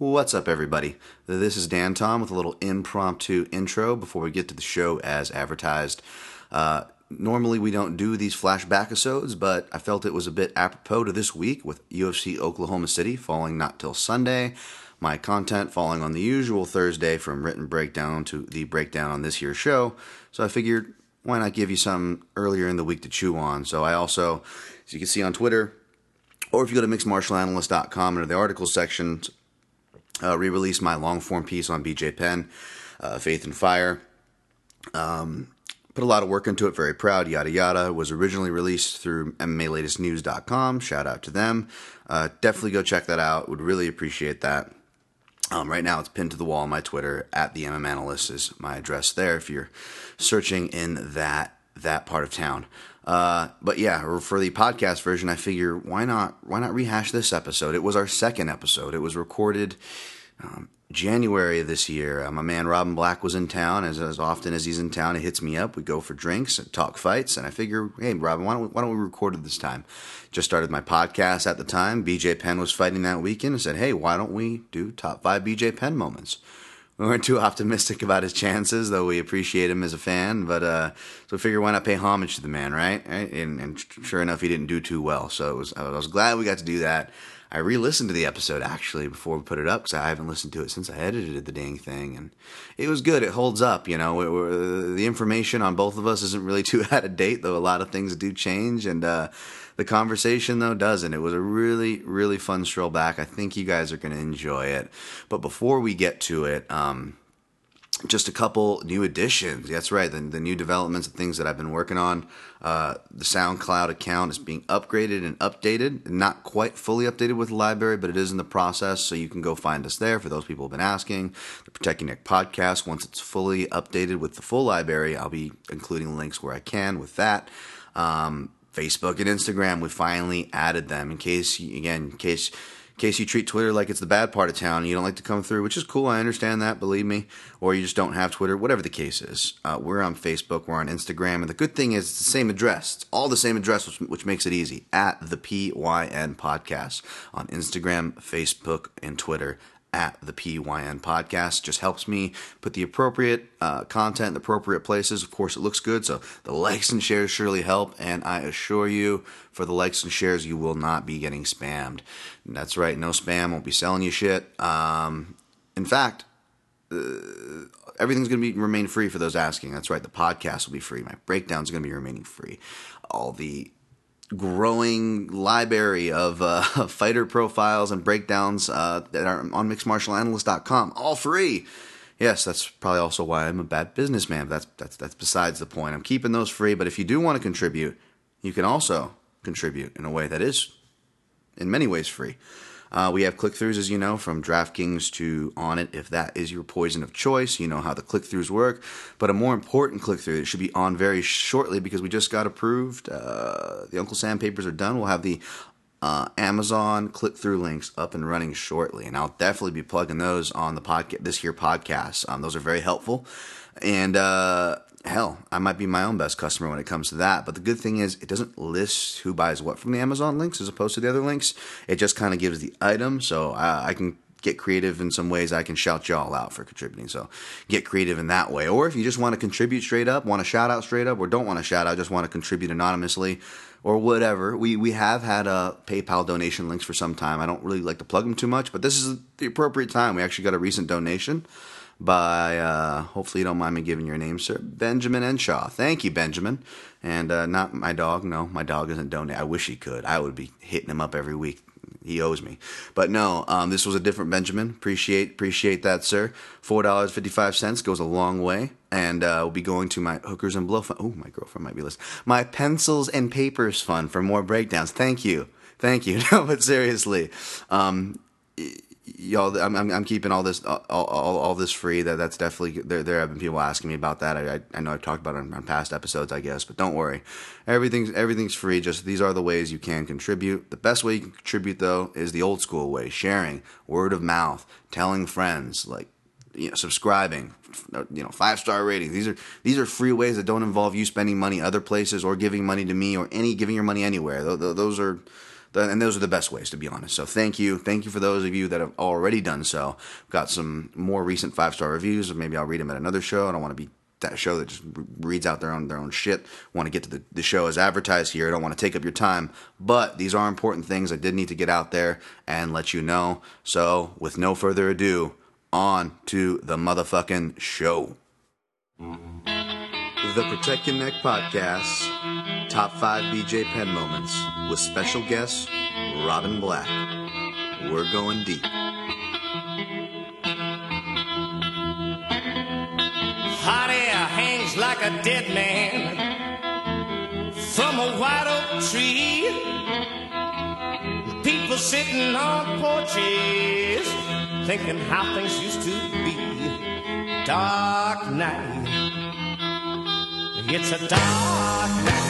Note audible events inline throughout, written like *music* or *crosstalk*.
What's up, everybody? This is Dan Tom with a little impromptu intro before we get to the show as advertised. Uh, normally, we don't do these flashback episodes, but I felt it was a bit apropos to this week with UFC Oklahoma City falling not till Sunday. My content falling on the usual Thursday from written breakdown to the breakdown on this here show. So I figured, why not give you some earlier in the week to chew on? So I also, as you can see on Twitter, or if you go to mixedmartialanalyst.com under the articles section, uh, re-released my long form piece on BJ Penn, uh, Faith and Fire. Um, put a lot of work into it. Very proud. Yada yada. Was originally released through MMALatestNews.com. Shout out to them. Uh, definitely go check that out. Would really appreciate that. Um, right now, it's pinned to the wall on my Twitter at the MM Analyst is my address there. If you're searching in that that part of town. Uh, but yeah, for the podcast version, I figure why not why not rehash this episode? It was our second episode. It was recorded um, January of this year. Uh, my man Robin Black was in town. As, as often as he's in town, he hits me up. We go for drinks, and talk fights, and I figure, hey, Robin, why don't we, why don't we record it this time? Just started my podcast at the time. BJ Penn was fighting that weekend, and said, hey, why don't we do top five BJ Penn moments? We weren't too optimistic about his chances, though we appreciate him as a fan. But uh, so we figure why not pay homage to the man, right? right? And, and, sure enough, he didn't do too well. So it was, I was glad we got to do that. I re-listened to the episode actually before we put it up because I haven't listened to it since I edited the dang thing, and it was good. It holds up, you know. It, the information on both of us isn't really *laughs* too out of date, though a lot of things do change, and uh, the conversation though doesn't. It was a really, really fun stroll back. I think you guys are going to enjoy it. But before we get to it, um, just a couple new additions. That's right, the, the new developments and things that I've been working on. Uh, the SoundCloud account is being upgraded and updated. Not quite fully updated with the library, but it is in the process, so you can go find us there for those people who've been asking. The Protect Ya Neck podcast, once it's fully updated with the full library, I'll be including links where I can with that. Um, Facebook and Instagram, we finally added them in case, again, in case in case you treat Twitter like it's the bad part of town and you don't like to come through, which is cool. I understand that, believe me. Or you just don't have Twitter, whatever the case is. Uh, we're on Facebook, we're on Instagram, and the good thing is it's the same address. It's all the same address, which, which makes it easy. At the PYN Podcast on Instagram, Facebook, and Twitter at the PYN podcast. Just helps me put the appropriate uh, content in the appropriate places. Of course, it looks good, so the likes and shares surely help. And I assure you, for the likes and shares, you will not be getting spammed. And that's right, no spam. Won't be selling you shit. Um, in fact, uh, everything's going to be remain free for those asking. That's right. The podcast will be free. My breakdown's going to be remaining free. All the growing library of uh, *laughs* fighter profiles and breakdowns uh, that are on mixedmartialanalyst.com, all free. Yes, that's probably also why I'm a bad businessman. But that's that's that's besides the point. I'm keeping those free, but if you do want to contribute, you can also contribute in a way that is, in many ways, free. Uh, we have click throughs, as you know, from DraftKings to Onnit. If that is your poison of choice, you know how the click throughs work. But a more important click through that should be on very shortly because we just got approved. Uh, the Uncle Sam papers are done. We'll have the uh, Amazon click through links up and running shortly, and I'll definitely be plugging those on the podcast this here podcast. Um, those are very helpful, and uh, hell, I might be my own best customer when it comes to that. But the good thing is, it doesn't list who buys what from the Amazon links as opposed to the other links. It just kind of gives the item, so I, I can get creative in some ways. I can shout y'all out for contributing. So get creative in that way. Or if you just want to contribute straight up, want to shout out straight up, or don't want to shout out, just want to contribute anonymously or whatever. We we have had uh, PayPal donation links for some time. I don't really like to plug them too much, but this is the appropriate time. We actually got a recent donation by, uh, hopefully you don't mind me giving your name, sir, Benjamin Enshaw. Thank you, Benjamin. And uh, not my dog. No, my dog isn't donating. I wish he could. I would be hitting him up every week. He owes me. But no, um, this was a different Benjamin. Appreciate appreciate that, sir. Four dollars fifty five cents goes a long way, and uh, we'll be going to my hookers and blow fund. Oh, my girlfriend might be listening. My pencils and papers fund for more breakdowns. Thank you, thank you. *laughs* No, but seriously, um, y'all I'm, I'm, keeping all this all, all, all, this free. That that's definitely there there have been people asking me about that. I, I, I know I've talked about it on, on, past episodes I guess but don't worry. Everything's everything's free. Just these are the ways you can contribute. The best way you can contribute though is the old school way. Sharing word of mouth telling friends like you know subscribing you know five star ratings these are these are free ways that don't involve you spending money other places or giving money to me or any giving your money anywhere. Those are and those are the best ways to be honest. So thank you, thank you for those of you that have already done so. Got some more recent five star reviews. Maybe I'll read them at another show. I don't want to be that show that just reads out their own their own shit. Want to get to the, the show as advertised here. I don't want to take up your time, but these are important things I did need to get out there and let you know. So with no further ado, on to the motherfucking show. The Protect Your Neck podcast, top five BJ Penn moments with special guest Robin Black. We're going deep. Hot air hangs like a dead man from a white oak tree. People sitting on porches thinking how things used to be. Dark night. It's a dark night.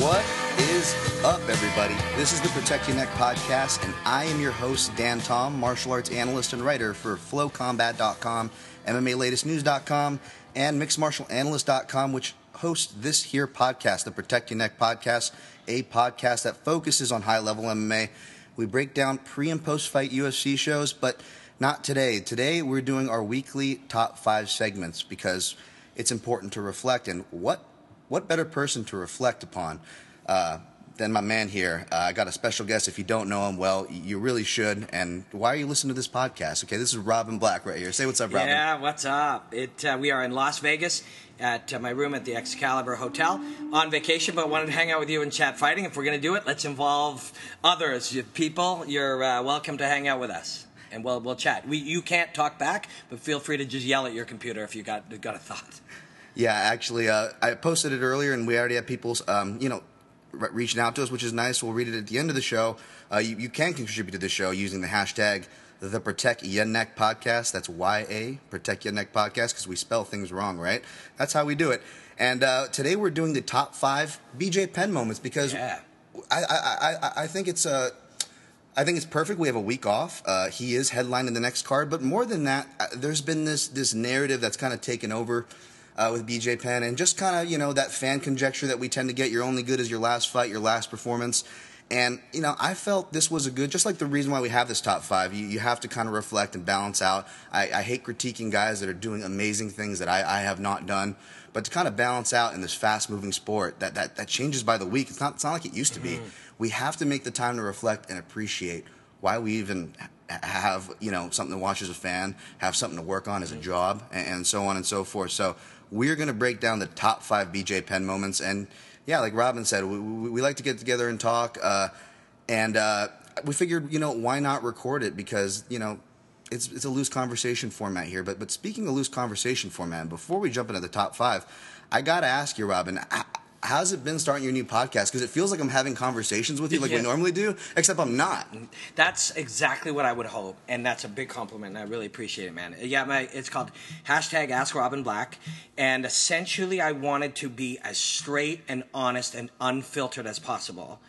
What is up, everybody? This is the Protect Your Neck podcast, and I am your host, Dan Tom, martial arts analyst and writer for FlowCombat.com, MMALatestNews.com, and MixedMartialAnalyst.com, which hosts this here podcast, the Protect Your Neck podcast, a podcast that focuses on high level MMA. We break down pre and post fight UFC shows, but not today. Today, we're doing our weekly top five segments because it's important to reflect. And what, what better person to reflect upon? Uh, than my man here. Uh, I got a special guest. If you don't know him, well, you really should. And why are you listening to this podcast? Okay, this is Robin Black right here. Say what's up, Robin. Yeah, what's up? It uh, we are in Las Vegas at uh, my room at the Excalibur Hotel on vacation, but wanted to hang out with you and chat fighting. If we're going to do it, let's involve others, people. You're uh, welcome to hang out with us. And we'll, we'll chat. We, you can't talk back, but feel free to just yell at your computer if you got got a thought. Yeah, actually, uh, I posted it earlier, and we already have people's, um, you know, re- reaching out to us, which is nice. We'll read it at the end of the show. Uh, you, you can contribute to the show using the hashtag the Protect Your Neck Podcast. That's Y A Protect Your Neck Podcast because we spell things wrong, right? That's how we do it. And uh, today we're doing the top five BJ Penn moments because Yeah. I, I, I, I think it's uh, I think it's perfect. We have a week off. Uh, he is headlining the next card, but more than that, uh, there's been this this narrative that's kind of taken over uh, with BJ Penn, and just kind of you know that fan conjecture that we tend to get. You're only good as your last fight, your last performance. And you know, I felt this was a good, just like the reason why we have this top five. You, you have to kind of reflect and balance out. I, I hate critiquing guys that are doing amazing things that I, I have not done, but to kind of balance out in this fast-moving sport that, that that changes by the week. It's not it's not like it used to be. Mm-hmm. We have to make the time to reflect and appreciate why we even have you know something to watch as a fan, have something to work on as a mm-hmm. job, and, and so on and so forth. So we're going to break down the top five BJ Penn moments, and yeah, like Robin said, we, we, we like to get together and talk, uh, and uh, we figured you know why not record it because you know. It's, it's a loose conversation format here, but but speaking of loose conversation format, before we jump into the top five, I gotta ask you, Robin, how's it been starting your new podcast? Because it feels like I'm having conversations with you like we normally do, except I'm not. That's exactly what I would hope, and that's a big compliment. And I really appreciate it, man. Yeah, my it's called hashtag Ask Robin Black, and essentially I wanted to be as straight and honest and unfiltered as possible.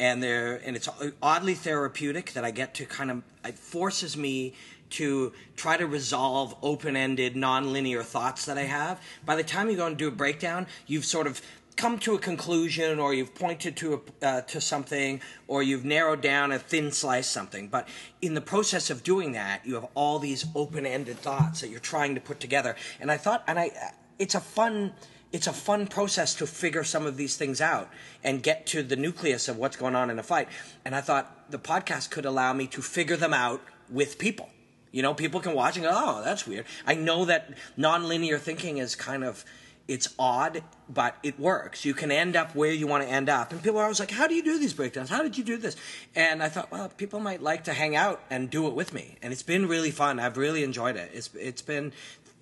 And there, and it's oddly therapeutic that I get to kind of it forces me to try to resolve open-ended, non-linear thoughts that I have. By the time you go and do a breakdown, you've sort of come to a conclusion or you've pointed to a, uh, to something or you've narrowed down a thin slice something. But in the process of doing that you have all these open-ended thoughts that you're trying to put together. And i thought and i it's a fun it's a fun process to figure some of these things out and get to the nucleus of what's going on in a fight. And i thought the podcast could allow me to figure them out with people. You know, people can watch and go, "Oh, that's weird." I know that nonlinear thinking is kind of it's odd, but it works. You can end up where you want to end up. And people are always like, "How do you do these breakdowns? How did you do this?" And I thought, well, people might like to hang out and do it with me, and it's been really fun. I've really enjoyed it. It's it's been.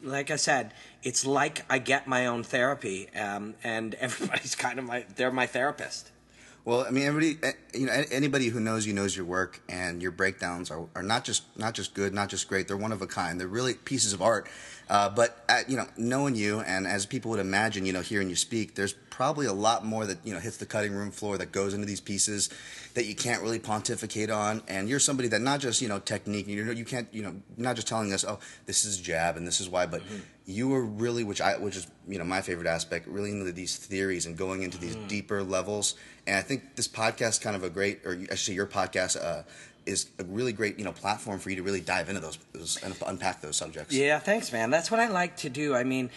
Like I said, it's like I get my own therapy, um, and *laughs* everybody's kind of my, they're my therapist. Well, I mean, everybody, eh, you know, anybody who knows you knows your work, and your breakdowns are, are not just not just good, not just great. They're one of a kind. They're really pieces of art. Uh, but uh, you know, knowing you and as people would imagine, you know, hearing you speak, there's probably a lot more that you know hits the cutting room floor that goes into these pieces that you can't really pontificate on. And you're somebody that not just you know technique, you know, you can't you know not just telling us, oh, this is jab and this is why, but you were really, which I, which is you know my favorite aspect, really into these theories and going into these deeper levels. And I think this podcast kind of a great, or actually your podcast. Uh, is a really great, you know, platform for you to really dive into those, those and unpack those subjects. Yeah, thanks, man. That's what I like to do. I mean,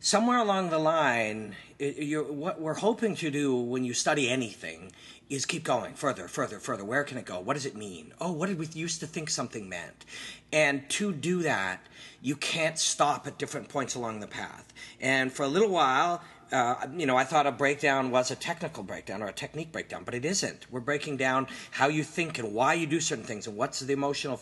somewhere along the line, it, what we're hoping to do when you study anything is keep going further, further, further. Where can it go? What does it mean? Oh, what did we used to think something meant? And to do that, you can't stop at different points along the path. And for a little while, uh, you know, I thought a breakdown was a technical breakdown or a technique breakdown, but it isn't. We're breaking down how you think and why you do certain things and what's the emotional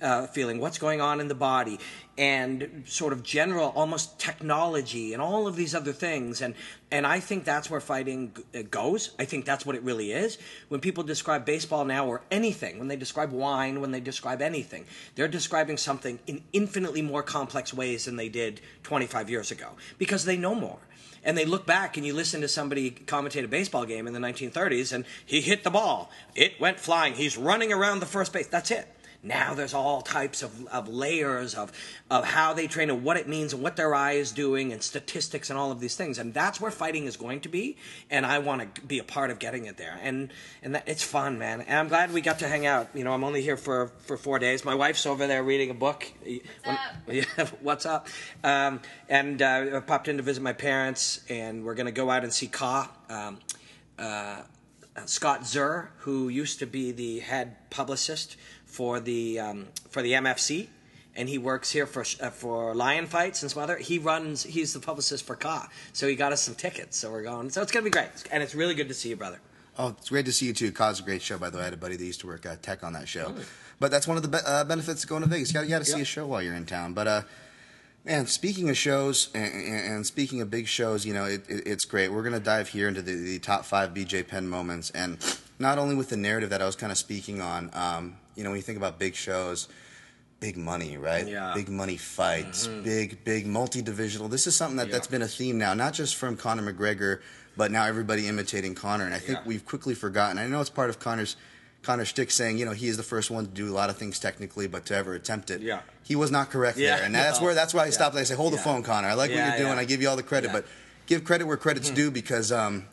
uh, feeling, what's going on in the body, and sort of general, almost technology and all of these other things. And and I think that's where fighting uh, goes. I think that's what it really is. When people describe baseball now or anything, when they describe wine, when they describe anything, they're describing something in infinitely more complex ways than they did 25 years ago because they know more and they look back and you listen to somebody commentate a baseball game in the 1930s and he hit the ball. It went flying. He's running around the first base. That's it now there's all types of, of layers of, of how they train and what it means and what their eye is doing and statistics and all of these things. And that's where fighting is going to be. And i want to be a part of getting it there. And and that, it's fun man. And i'm glad we got to hang out. You know i'm only here for for four days. My wife's over there reading a book. What's up? *laughs* yeah, what's up? Um, and uh, I popped in to visit my parents, and we're going to go out and see Ka. Um, uh, Scott Zur, who used to be the head publicist for the um, for the MFC, and he works here for uh, for Lion Fights and some other. He runs. He's the publicist for Ka, so he got us some tickets. So we're going. So it's going to be great, and it's really good to see you, brother. Oh, it's great to see you too. Ka's a great show, by the way. I had a buddy that used to work uh, tech on that show. But that's one of the be- uh, benefits of going to Vegas. You got to see Yeah. a show while you're in town. But uh, man, speaking of shows and, and and speaking of big shows, you know, it, it, it's great. We're gonna dive here into the, the top five BJ Penn moments, and not only with the narrative that I was kind of speaking on. Um, you know, when you think about big shows. Big money, right? Yeah. Big money fights, big, big multi-divisional. This is something that, Yeah. that's been a theme now, not just from Conor McGregor, but now everybody imitating Conor. And I think Yeah. we've quickly forgotten. I know it's part of Conor's Conor Stick saying, you know, he is the first one to do a lot of things technically, but to ever attempt it. Yeah. He was not correct Yeah, there. And that's where that's why I stopped and I say, hold the phone, Conor. I like what you're doing. yeah. I give you all the credit, Yeah. Hmm. but give credit where credit's due because um,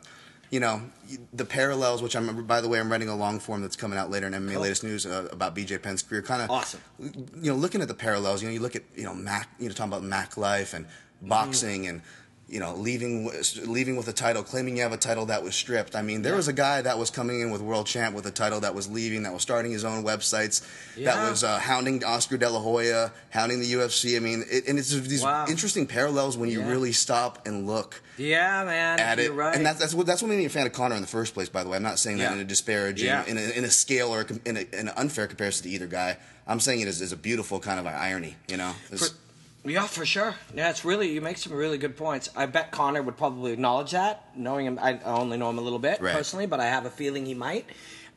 you know, the parallels, which I'm, by the way, I'm writing a long form that's coming out later in MMA Cool. latest news uh, about BJ Penn's career. Kind of Awesome. You know, looking at the parallels, you know, you look at you know Mac, you know, talking about Mac life and Mm-hmm. boxing and you know leaving leaving with a title, claiming you have a title that was stripped. I mean, there was a guy that was coming in with world champ with a title that was leaving, that was starting his own websites, that was uh, hounding Oscar De La Hoya, hounding the UFC. I mean, it, and it's these Wow. interesting parallels when you Yeah. really stop and look Yeah, man. at it. right. And that's that's what that's what made me a fan of Conor in the first place. By the way, I'm not saying that in a disparaging, Yeah. in, a, in a scale or a, in, a, in an unfair comparison to either guy. I'm saying it as, as a beautiful kind of irony. You know, For- yeah, for sure. Yeah, it's really you make some really good points. I bet Conor would probably acknowledge that, knowing him. I only know him a little bit Right. personally, but I have a feeling he might,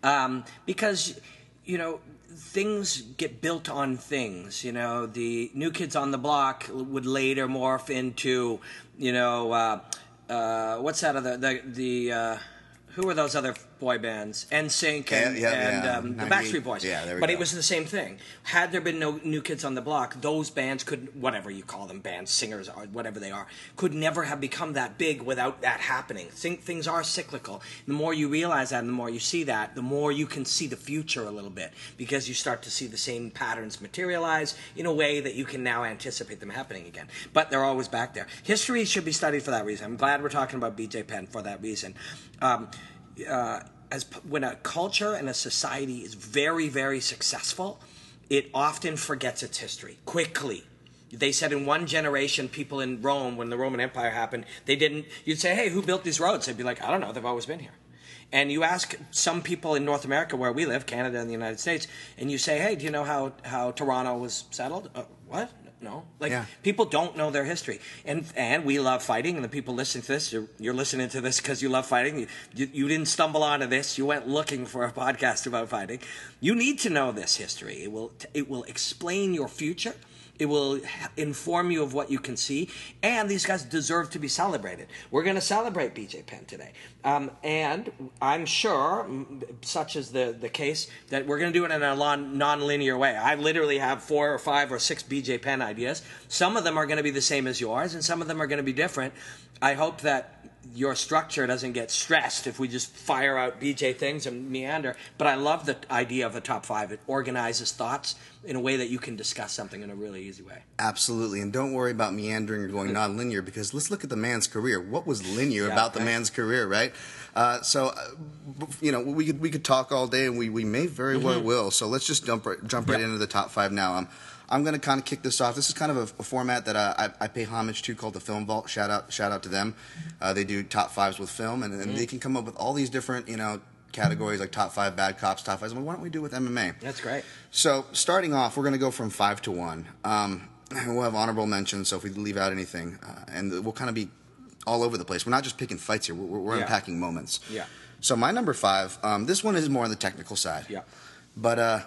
um, because you know things get built on things. You know, the new kids on the block would later morph into, you know, uh, uh, what's that other the the. Uh, who are those other boy bands? NSYNC and, Yeah, yeah, and yeah. Um, the 98 Backstreet Boys. yeah, there we but go. it was the same thing. Had there been no new kids on the block, those bands could, whatever you call them, bands, singers, or whatever they are, could never have become that big without that happening. Think, things are cyclical. The more you realize that and the more you see that, the more you can see the future a little bit because you start to see the same patterns materialize in a way that you can now anticipate them happening again. But they're always back there. History should be studied for that reason. I'm glad we're talking about BJ Penn for that reason. Um, uh, as when a culture and a society is very very successful it often forgets its history quickly. They said in one generation people in rome when the roman empire happened they didn't you'd say hey who built these roads? They'd be like i don't know they've always been here. And you ask some people in north america where we live canada and the united states and you say hey do you know how, how toronto was settled? Uh, what no like Yeah. people don't know their history. And and we love fighting and the people listening to this you're, you're listening to this because you love fighting. You, you, you didn't stumble onto this. You went looking for a podcast about fighting. You need to know this history. It will it will explain your future It will inform you of what you can see, and these guys deserve to be celebrated. We're going to celebrate BJ Penn today, um, and I'm sure, such is the the case, that we're going to do it in a non-linear way. I literally have four or five or six BJ Penn ideas. Some of them are going to be the same as yours, and some of them are going to be different. I hope that your structure doesn't get stressed if we just fire out BJ things and meander. But I love the idea of a top five. It organizes thoughts in a way that you can discuss something in a really easy way. Absolutely. And don't worry about meandering or going non-linear because let's look at the man's career. What was linear Yeah, about the right. man's career, right? Uh, so, uh, you know, we could we could talk all day, and we, we may very well will. So let's just jump right, jump right Mm-hmm. Yeah. into the top five now. Um, I'm going to kind of kick this off. This is kind of a, a format that uh, I, I pay homage to called the Film Vault. Shout out shout out to them. Uh, they do top fives with film, and, and Mm-hmm. they can come up with all these different you know categories like top five bad cops, top fives. Well, why don't we do it with MMA? That's great. So starting off, we're going to go from five to one. Um, *laughs* we'll have honorable mentions. So if we leave out anything, uh, and we'll kind of be all over the place. We're not just picking fights here. We're, we're Yeah. unpacking moments. Yeah. So my number five. Um, this one is more on the technical side. Yeah. But uh,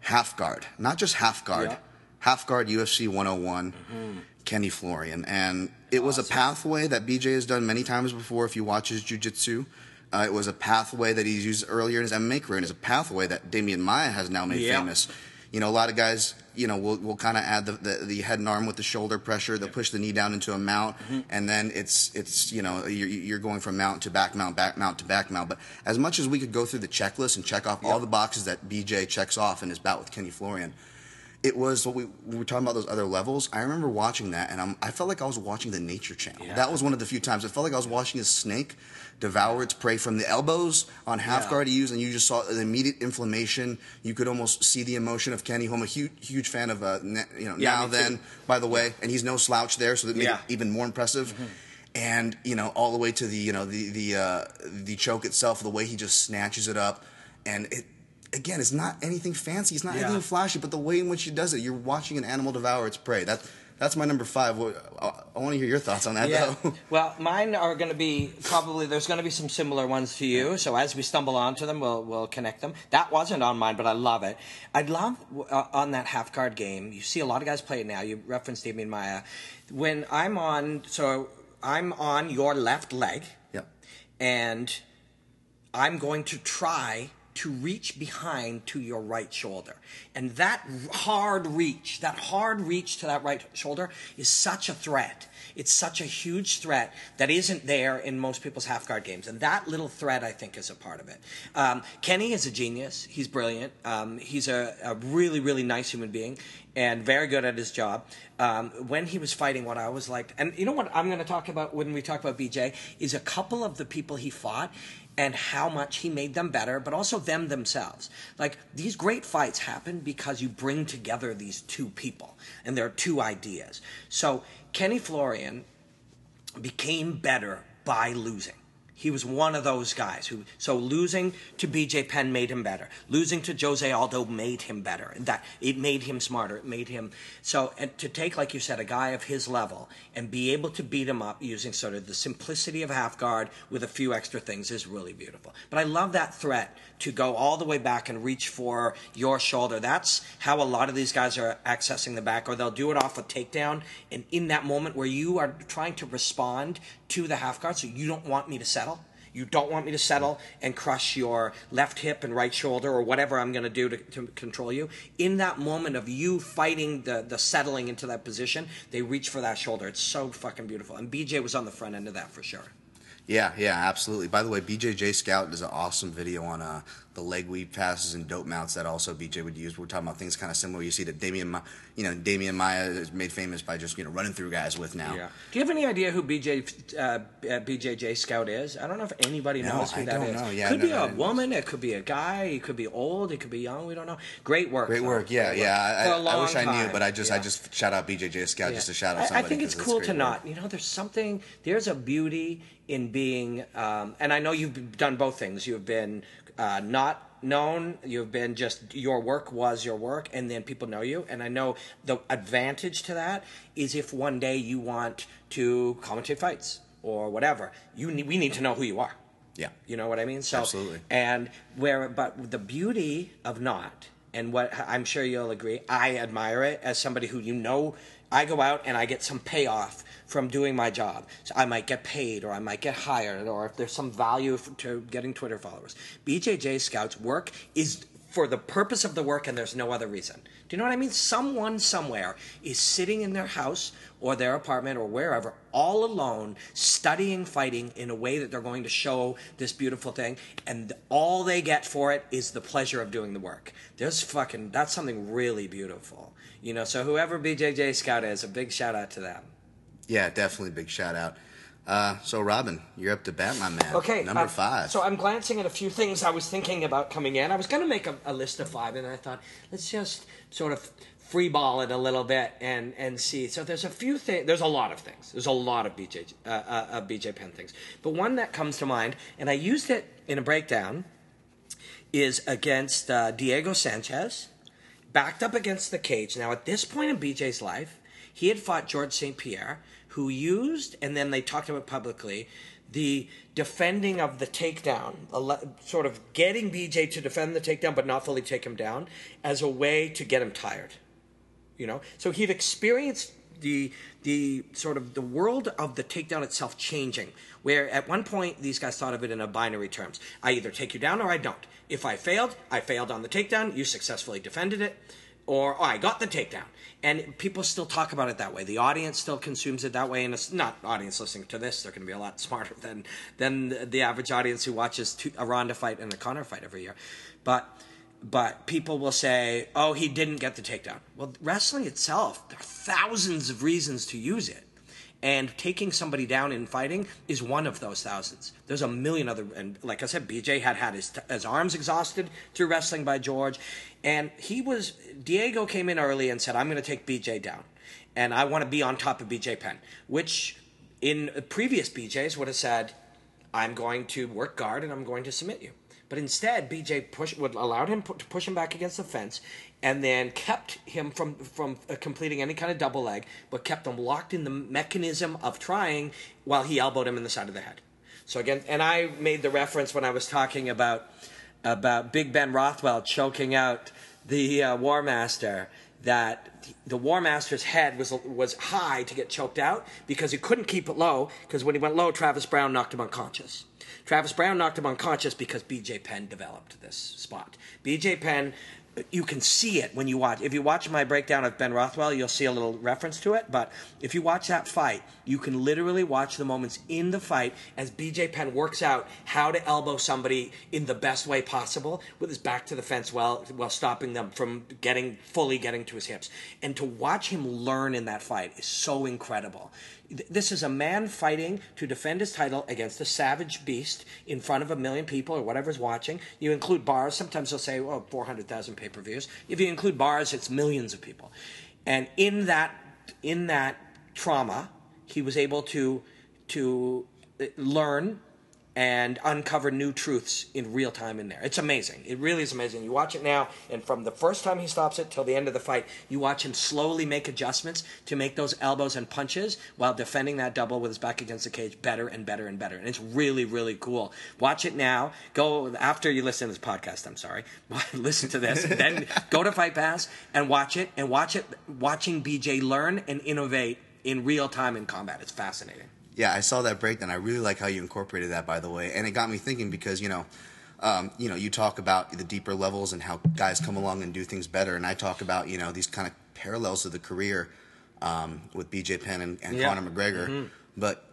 half guard, not just half guard. Yeah. Half guard UFC 101. Kenny Florian, and it was a pathway that BJ has done many times before. If you watch his jiu-jitsu, uh, it was a pathway that he's used earlier in his MMA career, and it's a pathway that Demian Maia has now made Yeah. famous. You know, a lot of guys, you know, will will kind of add the, the the head and arm with the shoulder pressure. They'll push the knee down into a mount, and then it's it's you know you're, you're going from mount to back mount, back mount to back mount. But as much as we could go through the checklist and check off all the boxes that BJ checks off in his bout with Kenny Florian, it was what we, we were talking about those other levels. I remember watching that, and I'm, I felt like I was watching the Nature Channel. Yeah. That was one of the few times it felt like I was watching a snake devour its prey from the elbows on half Yeah. guard he used, and you just saw the immediate inflammation. You could almost see the emotion of Kenny. Who I'm a huge huge fan of. Uh, you know Yeah, now me too. then, by the way, and he's no slouch there, so that made. Mm-hmm. it even more impressive. And you know all the way to the you know the the uh, the choke itself, the way he just snatches it up, and it. Again, it's not anything fancy. It's not Yeah. anything flashy, but the way in which he does it, you're watching an animal devour its prey. That, that's my number five. I, I want to hear your thoughts on that, Yeah. though. *laughs* well, mine are going to be probably there's going to be some similar ones to you. So as we stumble onto them, we'll we'll connect them. That wasn't on mine, but I love it. I'd love uh, on that half guard game. You see a lot of guys play it now. You referenced Demian Maia. When I'm on, so I'm on your left leg, Yep. and I'm going to try to reach behind to your right shoulder. And that hard reach, that hard reach to that right shoulder is such a threat. It's such a huge threat that isn't there in most people's half guard games. And that little threat, I think, is a part of it. Um, Kenny is a genius. He's brilliant. Um, he's a, a really, really nice human being and very good at his job. Um, when he was fighting, what I was like, and you know what I'm going to talk about when we talk about BJ is a couple of the people he fought and how much he made them better, but also them themselves. Like these great fights happen because you bring together these two people and there are two ideas. So Kenny Florian became better by losing. He was one of those guys who. So losing to B.J. Penn made him better. Losing to Jose Aldo made him better. That it made him smarter. It made him so. And to take, like you said, a guy of his level and be able to beat him up using sort of the simplicity of half guard with a few extra things is really beautiful. But I love that threat to go all the way back and reach for your shoulder. That's how a lot of these guys are accessing the back, or they'll do it off a takedown. And in that moment where you are trying to respond to the half guard, so you don't want me to settle. You don't want me to settle and crush your left hip and right shoulder or whatever I'm going to do to, control you. In that moment of you fighting the, the settling into that position, they reach for that shoulder. It's so fucking beautiful. And BJ was on the front end of that for sure. Yeah, yeah, absolutely. By the way, BJJ Scout does an awesome video on uh, the leg weave passes and dope mounts that also BJ would use. We're talking about things kind of similar. You see that Demian, Ma- you know, Demian Maia is made famous by just you know running through guys with now. Do you have any idea who BJ uh, BJJ Scout is? I don't know if anybody No, knows who that is. I that don't is. know. Yeah, could no, be no, a woman. It could be a guy. It could be old. It could be young. We don't know. Great work. Great though. work. Yeah, Great yeah. For a I, I, I wish I knew, time. but I just I just shout out BJJ Scout just to shout out I- somebody. I, think it's cool to work. not. You know, there's something. There's a beauty in being. Um, and I know you've done both things. You've been uh, not known. You've been just your work was your work, and then people know you. And I know the advantage to that is if one day you want to commentate fights or whatever, you need, we need to know who you are. Yeah. You know what I mean? So Absolutely. And where, but the beauty of not and what I'm sure you'll agree, I admire it as somebody who you know. I go out and I get some payoff from doing my job. So I might get paid, or I might get hired, or if there's some value to getting Twitter followers. BJJ Scouts work is for the purpose of the work, and there's no other reason. Do you know what I mean? Someone somewhere is sitting in their house or their apartment or wherever, all alone, studying fighting in a way that they're going to show this beautiful thing, and all they get for it is the pleasure of doing the work. There's fucking that's something really beautiful, you know. So whoever BJJ Scout is, a big shout out to them. Yeah, definitely big shout out. Uh, so Robin, you're up to bat, my man. Okay, number uh, five. So I'm glancing at a few things I was thinking about coming in. I was going to make a, a list of five, and I thought let's just sort of freeball it a little bit and and see. So there's a few things. There's a lot of things. There's a lot of BJ uh, uh, uh, BJ Penn things, but one that comes to mind, and I used it in a breakdown, is against uh, Diego Sanchez, backed up against the cage. Now at this point in BJ's life, he had fought George St. Pierre, who used, and then they talked about publicly, the defending of the takedown, sort of getting BJ to defend the takedown but not fully take him down, as a way to get him tired. You know, so he'd experienced the the sort of the world of the takedown itself changing. Where at one point these guys thought of it in a binary terms: I either take you down or I don't. If I failed, I failed on the takedown. You successfully defended it or oh, I got the takedown. And people still talk about it that way. The audience still consumes it that way, and it's not audience listening to this. They're going to be a lot *laughs* smarter than than the average audience who watches two, a Ronda fight and a Conor fight every year. But but people will say, "Oh, he didn't get the takedown." Well, wrestling itself, there are thousands of reasons to use it. And taking somebody down in fighting is one of those thousands. There's a million other, and like I said, BJ had had his, his arms exhausted through wrestling by George. And he was, Diego came in early and said, I'm going to take BJ down. And I want to be on top of BJ Penn, which in previous BJs would have said, I'm going to work guard and I'm going to submit you. But instead, BJ push, would allowed him to push him back against the fence, and then kept him from from uh, completing any kind of double leg, but kept him locked in the mechanism of trying while he elbowed him in the side of the head. So again, and I made the reference when I was talking about about Big Ben Rothwell choking out the uh, War Master that the War Master's head was was high to get choked out because he couldn't keep it low because when he went low, Travis Browne knocked him unconscious. Travis Browne knocked him unconscious because BJ Penn developed this spot. BJ Penn, you can see it when you watch. If you watch my breakdown of Ben Rothwell, you'll see a little reference to it. But if you watch that fight, you can literally watch the moments in the fight as BJ Penn works out how to elbow somebody in the best way possible with his back to the fence while while stopping them from getting fully getting to his hips. And to watch him learn in that fight is so incredible this is a man fighting to defend his title against a savage beast in front of a million people or whatever's watching. You include bars, sometimes they'll say, oh, 400,000 pay per views. If you include bars, it's millions of people. And in that, in that trauma, he was able to, to uh, learn and uncover new truths in real time in there. It's amazing. It really is amazing. You watch it now, and from the first time he stops it till the end of the fight, you watch him slowly make adjustments to make those elbows and punches while defending that double with his back against the cage better and better and better. And it's really, really cool. Watch it now. Go after you listen to this podcast. I'm sorry. *laughs* listen to this. then go to Fight Pass and watch it. And watch it. Watching BJ learn and innovate in real time in combat. It's fascinating yeah, I saw that breakdown. I really like how you incorporated that, by the way, and it got me thinking because you know, um, you know, you talk about the deeper levels and how guys come along and do things better, and I talk about you know these kind of parallels of the career um, with B.J. Penn and, and yeah. Conor McGregor, mm-hmm. but.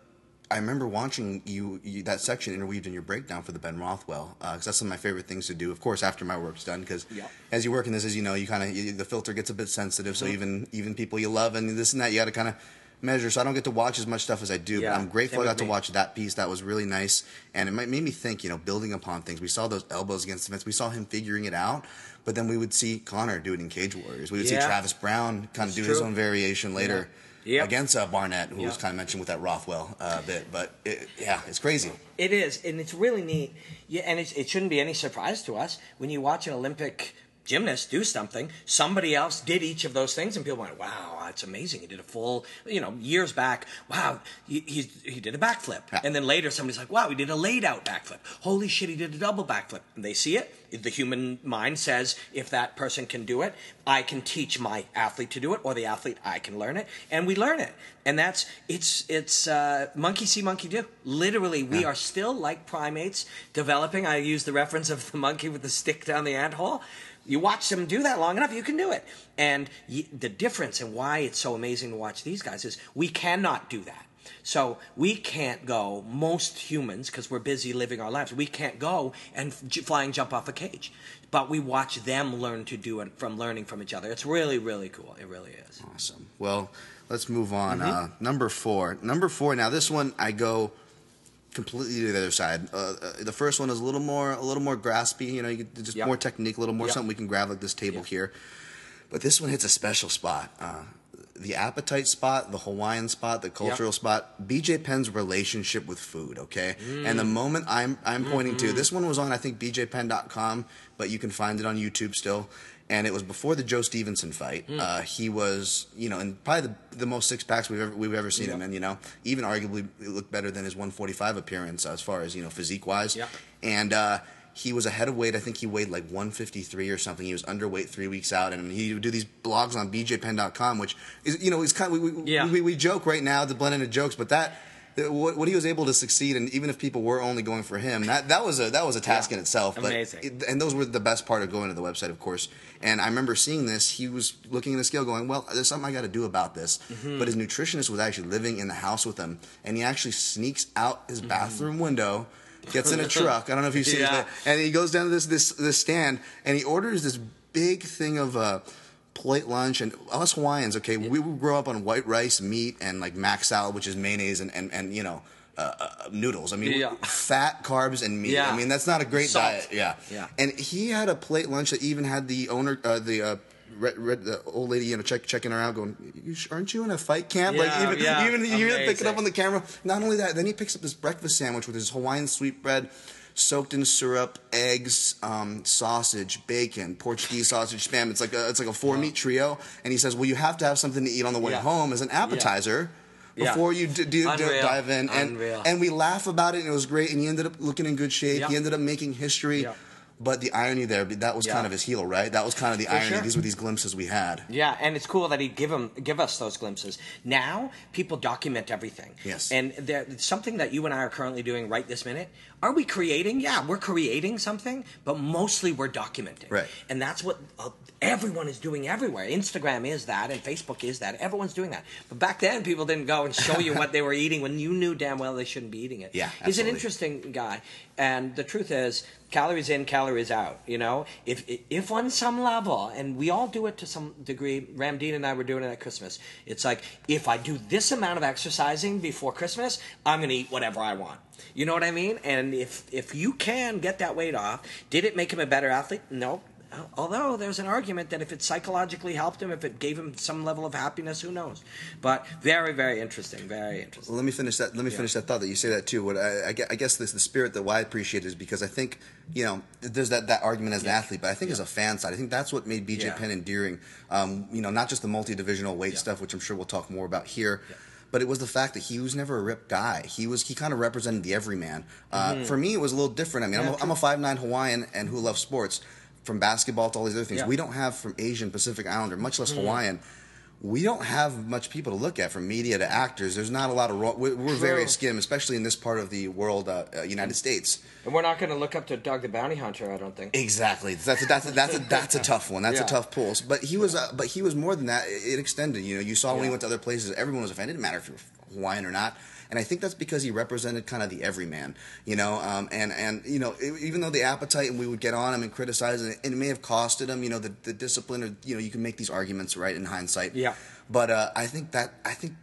I remember watching you, you, that section interweaved in your breakdown for the Ben Rothwell because uh, that's some of my favorite things to do. Of course, after my work's done, because yeah. as you work in this, as you know, you kind of the filter gets a bit sensitive. Mm-hmm. So even even people you love and this and that, you got to kind of measure, so I don't get to watch as much stuff as I do. Yeah, but I'm grateful I got to watch that piece. That was really nice, and it made me think. You know, building upon things. We saw those elbows against the fence. We saw him figuring it out, but then we would see Conor do it in Cage Warriors. We would yeah. see Travis Browne kind of do true. his own variation later. Yeah. Yep. Against uh, Barnett, who yep. was kind of mentioned with that Rothwell uh, bit, but it, yeah, it's crazy. It is, and it's really neat. Yeah, and it shouldn't be any surprise to us when you watch an Olympic gymnast do something. Somebody else did each of those things, and people went, "Wow, that's amazing! He did a full." You know, years back, wow, he he, he did a backflip, and then later somebody's like, "Wow, he did a laid out backflip. Holy shit, he did a double backflip." And they see it. The human mind says, "If that person can do it, I can teach my athlete to do it, or the athlete I can learn it," and we learn it. And that's it's it's uh, monkey see, monkey do. Literally, we are still like primates developing. I use the reference of the monkey with the stick down the ant hole you watch them do that long enough, you can do it. And y the difference and why it's so amazing to watch these guys is we cannot do that. So we can't go, most humans, because we're busy living our lives, we can't go and j- flying jump off a cage. But we watch them learn to do it from learning from each other. It's really, really cool. It really is. Awesome. Well, let's move on. Mm-hmm. Uh, number four. Number four. Now, this one I go completely to the other side. Uh, uh, the first one is a little more, a little more graspy. You know, you get just Yep. more technique, a little more Yep. something we can grab like this table Yep. here. But this one hits a special spot. Uh, the appetite spot, the Hawaiian spot, the cultural spot. BJ Penn's relationship with food. Okay, and the Mm. moment I'm I'm pointing Mm-hmm. to this one was on I think BJPenn.com, but you can find it on YouTube still. And it was before the Joe Stevenson fight. Mm. Uh, he was, you know, and probably the, the most six packs we've ever we've ever seen him in. You know, even arguably it looked better than his 145 appearance as far as you know physique wise. Yeah. And uh, he was ahead of weight. I think he weighed like 153 or something. He was underweight three weeks out, and he would do these blogs on BJPenn.com, which is, you know, is kind of we, we, Yeah. we, we joke right now, the blend into jokes, but that. What, what he was able to succeed, and even if people were only going for him, that, that was a that was a task Yeah. in itself. But Amazing. it- and those were the best part of going to the website, of course. And I remember seeing this. He was looking at the scale, going, "Well, there's something I got to do about this." Mm-hmm. But his nutritionist was actually living in the house with him, and he actually sneaks out his bathroom window, gets in a *laughs* truck. I don't know if you've seen Mm-hmm. Yeah. it, and he goes down to this this this stand, and he orders this big thing of uh, plate lunch. And us Hawaiians, okay, we would grow up on white rice, meat, and like mac salad, which is mayonnaise and and, and you know. Uh, uh, noodles. I mean, Yeah. fat carbs and meat. Yeah. I mean, that's not a great Salt. diet. Yeah. Yeah. And he had a plate lunch that even had the owner, uh, the uh, red, red, the old lady, you know, check, checking her out, going, you, sh- "Aren't you in a fight camp?" like Yeah, even *laughs* yeah. even you picking up on the camera. Not only that, then he picks up this breakfast sandwich with his Hawaiian sweetbread. Soaked in syrup, eggs, um, sausage, bacon, Portuguese sausage, spam. It's like a it's like a four meat trio. And he says, "Well, you have to have something to eat on the way Yeah. home as an appetizer Yeah. before you do, d- Unreal. dive in." And Unreal. and we laugh about it, and it was great. And he ended up looking in good shape. Yeah. He ended up making history. Yeah. But the irony there, that was Yeah. kind of his heel, right? That was kind of the irony. sure. These were these glimpses we had. Yeah, and it's cool that he give him give us those glimpses. Now people document everything. Yes. and there, something that you and I are currently doing right this minute. Are we creating? Yeah, we're creating something, but mostly we're documenting. Right. and that's what uh, everyone is doing everywhere. Instagram is that, and Facebook is that. Everyone's doing that. But back then, people didn't go and show you what they were eating when you knew damn well they shouldn't be eating it. Yeah, he's an interesting guy, and the truth is, calories in, calories out. You know, if if on some level, and we all do it to some degree. Ramdeen and I were doing it at Christmas. It's like if I do this amount of exercising before Christmas, I'm going to eat whatever I want. You know what I mean? And if if you can get that weight off, did it make him a better athlete? No. Although there's an argument that if it psychologically helped him, if it gave him some level of happiness, who knows? But very, very interesting. Very interesting. Well, let me finish that. Let me finish that thought that you say that too. What I, I gue- I guess this the spirit that why I appreciate is because I think you know there's that, that argument as an athlete, but I think as a fan side, I think that's what made BJ Yeah. Penn endearing. Um, you know, not just the multi-divisional weight stuff, which I'm sure we'll talk more about here. But it was the fact that he was never a ripped guy. He was he kind of represented the everyman. Uh, Mm-hmm. For me, it was a little different. I mean, I'm, a, I'm a five nine Hawaiian and who loves sports, from basketball to all these other things. Yeah. Mm-hmm. We don't have from Asian Pacific Islander, much less Hawaiian. We don't have much people to look at, from media to actors. There's not a lot of. We're, we're very skim, especially in this part of the world, uh, uh, United States. And we're not going to look up to Dog the Bounty Hunter, I don't think. Exactly. That's a, that's a, that's a, that's a tough one. That's *laughs* Yeah. a tough pull. But he was uh, but he was more than that. It, it extended. You know, you saw when he went to other places, everyone was offended. It didn't matter if you were Hawaiian or not. And I think that's because he represented kind of the everyman, you know. Um, and and you know, even though the appetite and we would get on him and criticize, and it may have costed him, you know, the, the discipline, or you know, you can make these arguments right in hindsight. Yeah. But uh, I think that I think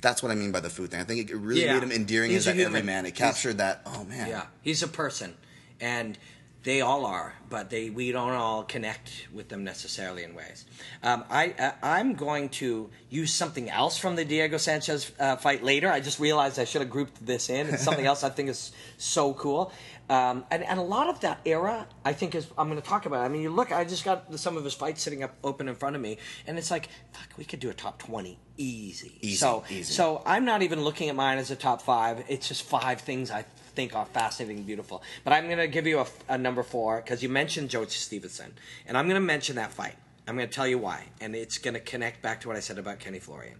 that's what I mean by the food thing. I think it really Yeah. made him endearing He's as that everyman. It He's- captured that. Oh man. Yeah, he's a person, and they all are, but they we don't all connect with them necessarily in ways. Um, I, I I'm going to use something else from the Diego Sanchez uh, fight later. I just realized I should have grouped this in. It's something else I think is so cool. Um, and, and a lot of that era, I think, is I'm going to talk about. I mean, you look, I just got some of his fights sitting up open in front of me, and it's like, fuck, we could do a top twenty easy. Easy, so, easy. so I'm not even looking at mine as a top five. It's just five things I think are fascinating and beautiful. But I'm going to give you a, a number four because you mentioned Joe Stevenson, and I'm going to mention that fight. I'm going to tell you why, and it's going to connect back to what I said about Kenny Florian.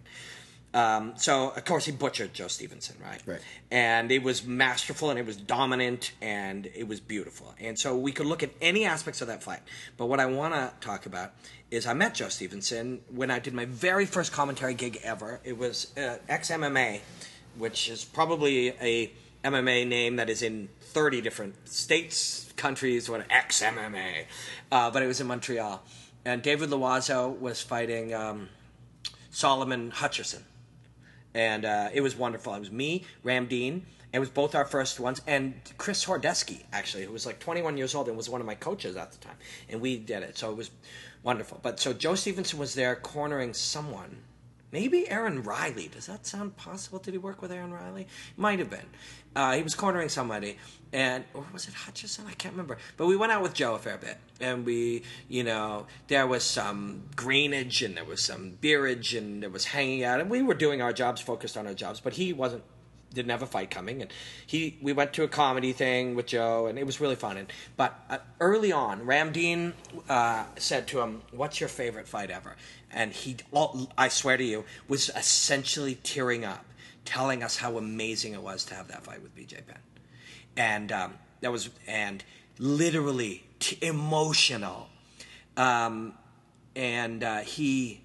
Um, so of course he butchered Joe Stevenson, right? Right. And it was masterful and it was dominant and it was beautiful. And so we could look at any aspects of that fight. But what I want to talk about is I met Joe Stevenson when I did my very first commentary gig ever. It was uh, XMMA, which is probably a MMA name that is in 30 different states, countries, what XMMA. Uh, but it was in Montreal. And David Loiseau was fighting um, Solomon Hutcherson and uh, it was wonderful. It was me, Ram Dean. It was both our first ones, and Chris Horodecki actually, who was like 21 years old and was one of my coaches at the time, and we did it. So it was wonderful. But so Joe Stevenson was there cornering someone. Maybe Aaron Riley. Does that sound possible? Did he work with Aaron Riley? Might have been. Uh, he was cornering somebody, and or was it Hutchison? I can't remember. But we went out with Joe a fair bit, and we, you know, there was some greenage and there was some beerage and there was hanging out, and we were doing our jobs, focused on our jobs. But he wasn't didn't have a fight coming, and he we went to a comedy thing with Joe, and it was really fun. And but uh, early on, Ramdeen uh, said to him, "What's your favorite fight ever?" And he, all, I swear to you, was essentially tearing up, telling us how amazing it was to have that fight with BJ Penn, and um, that was and literally t- emotional, um, and uh, he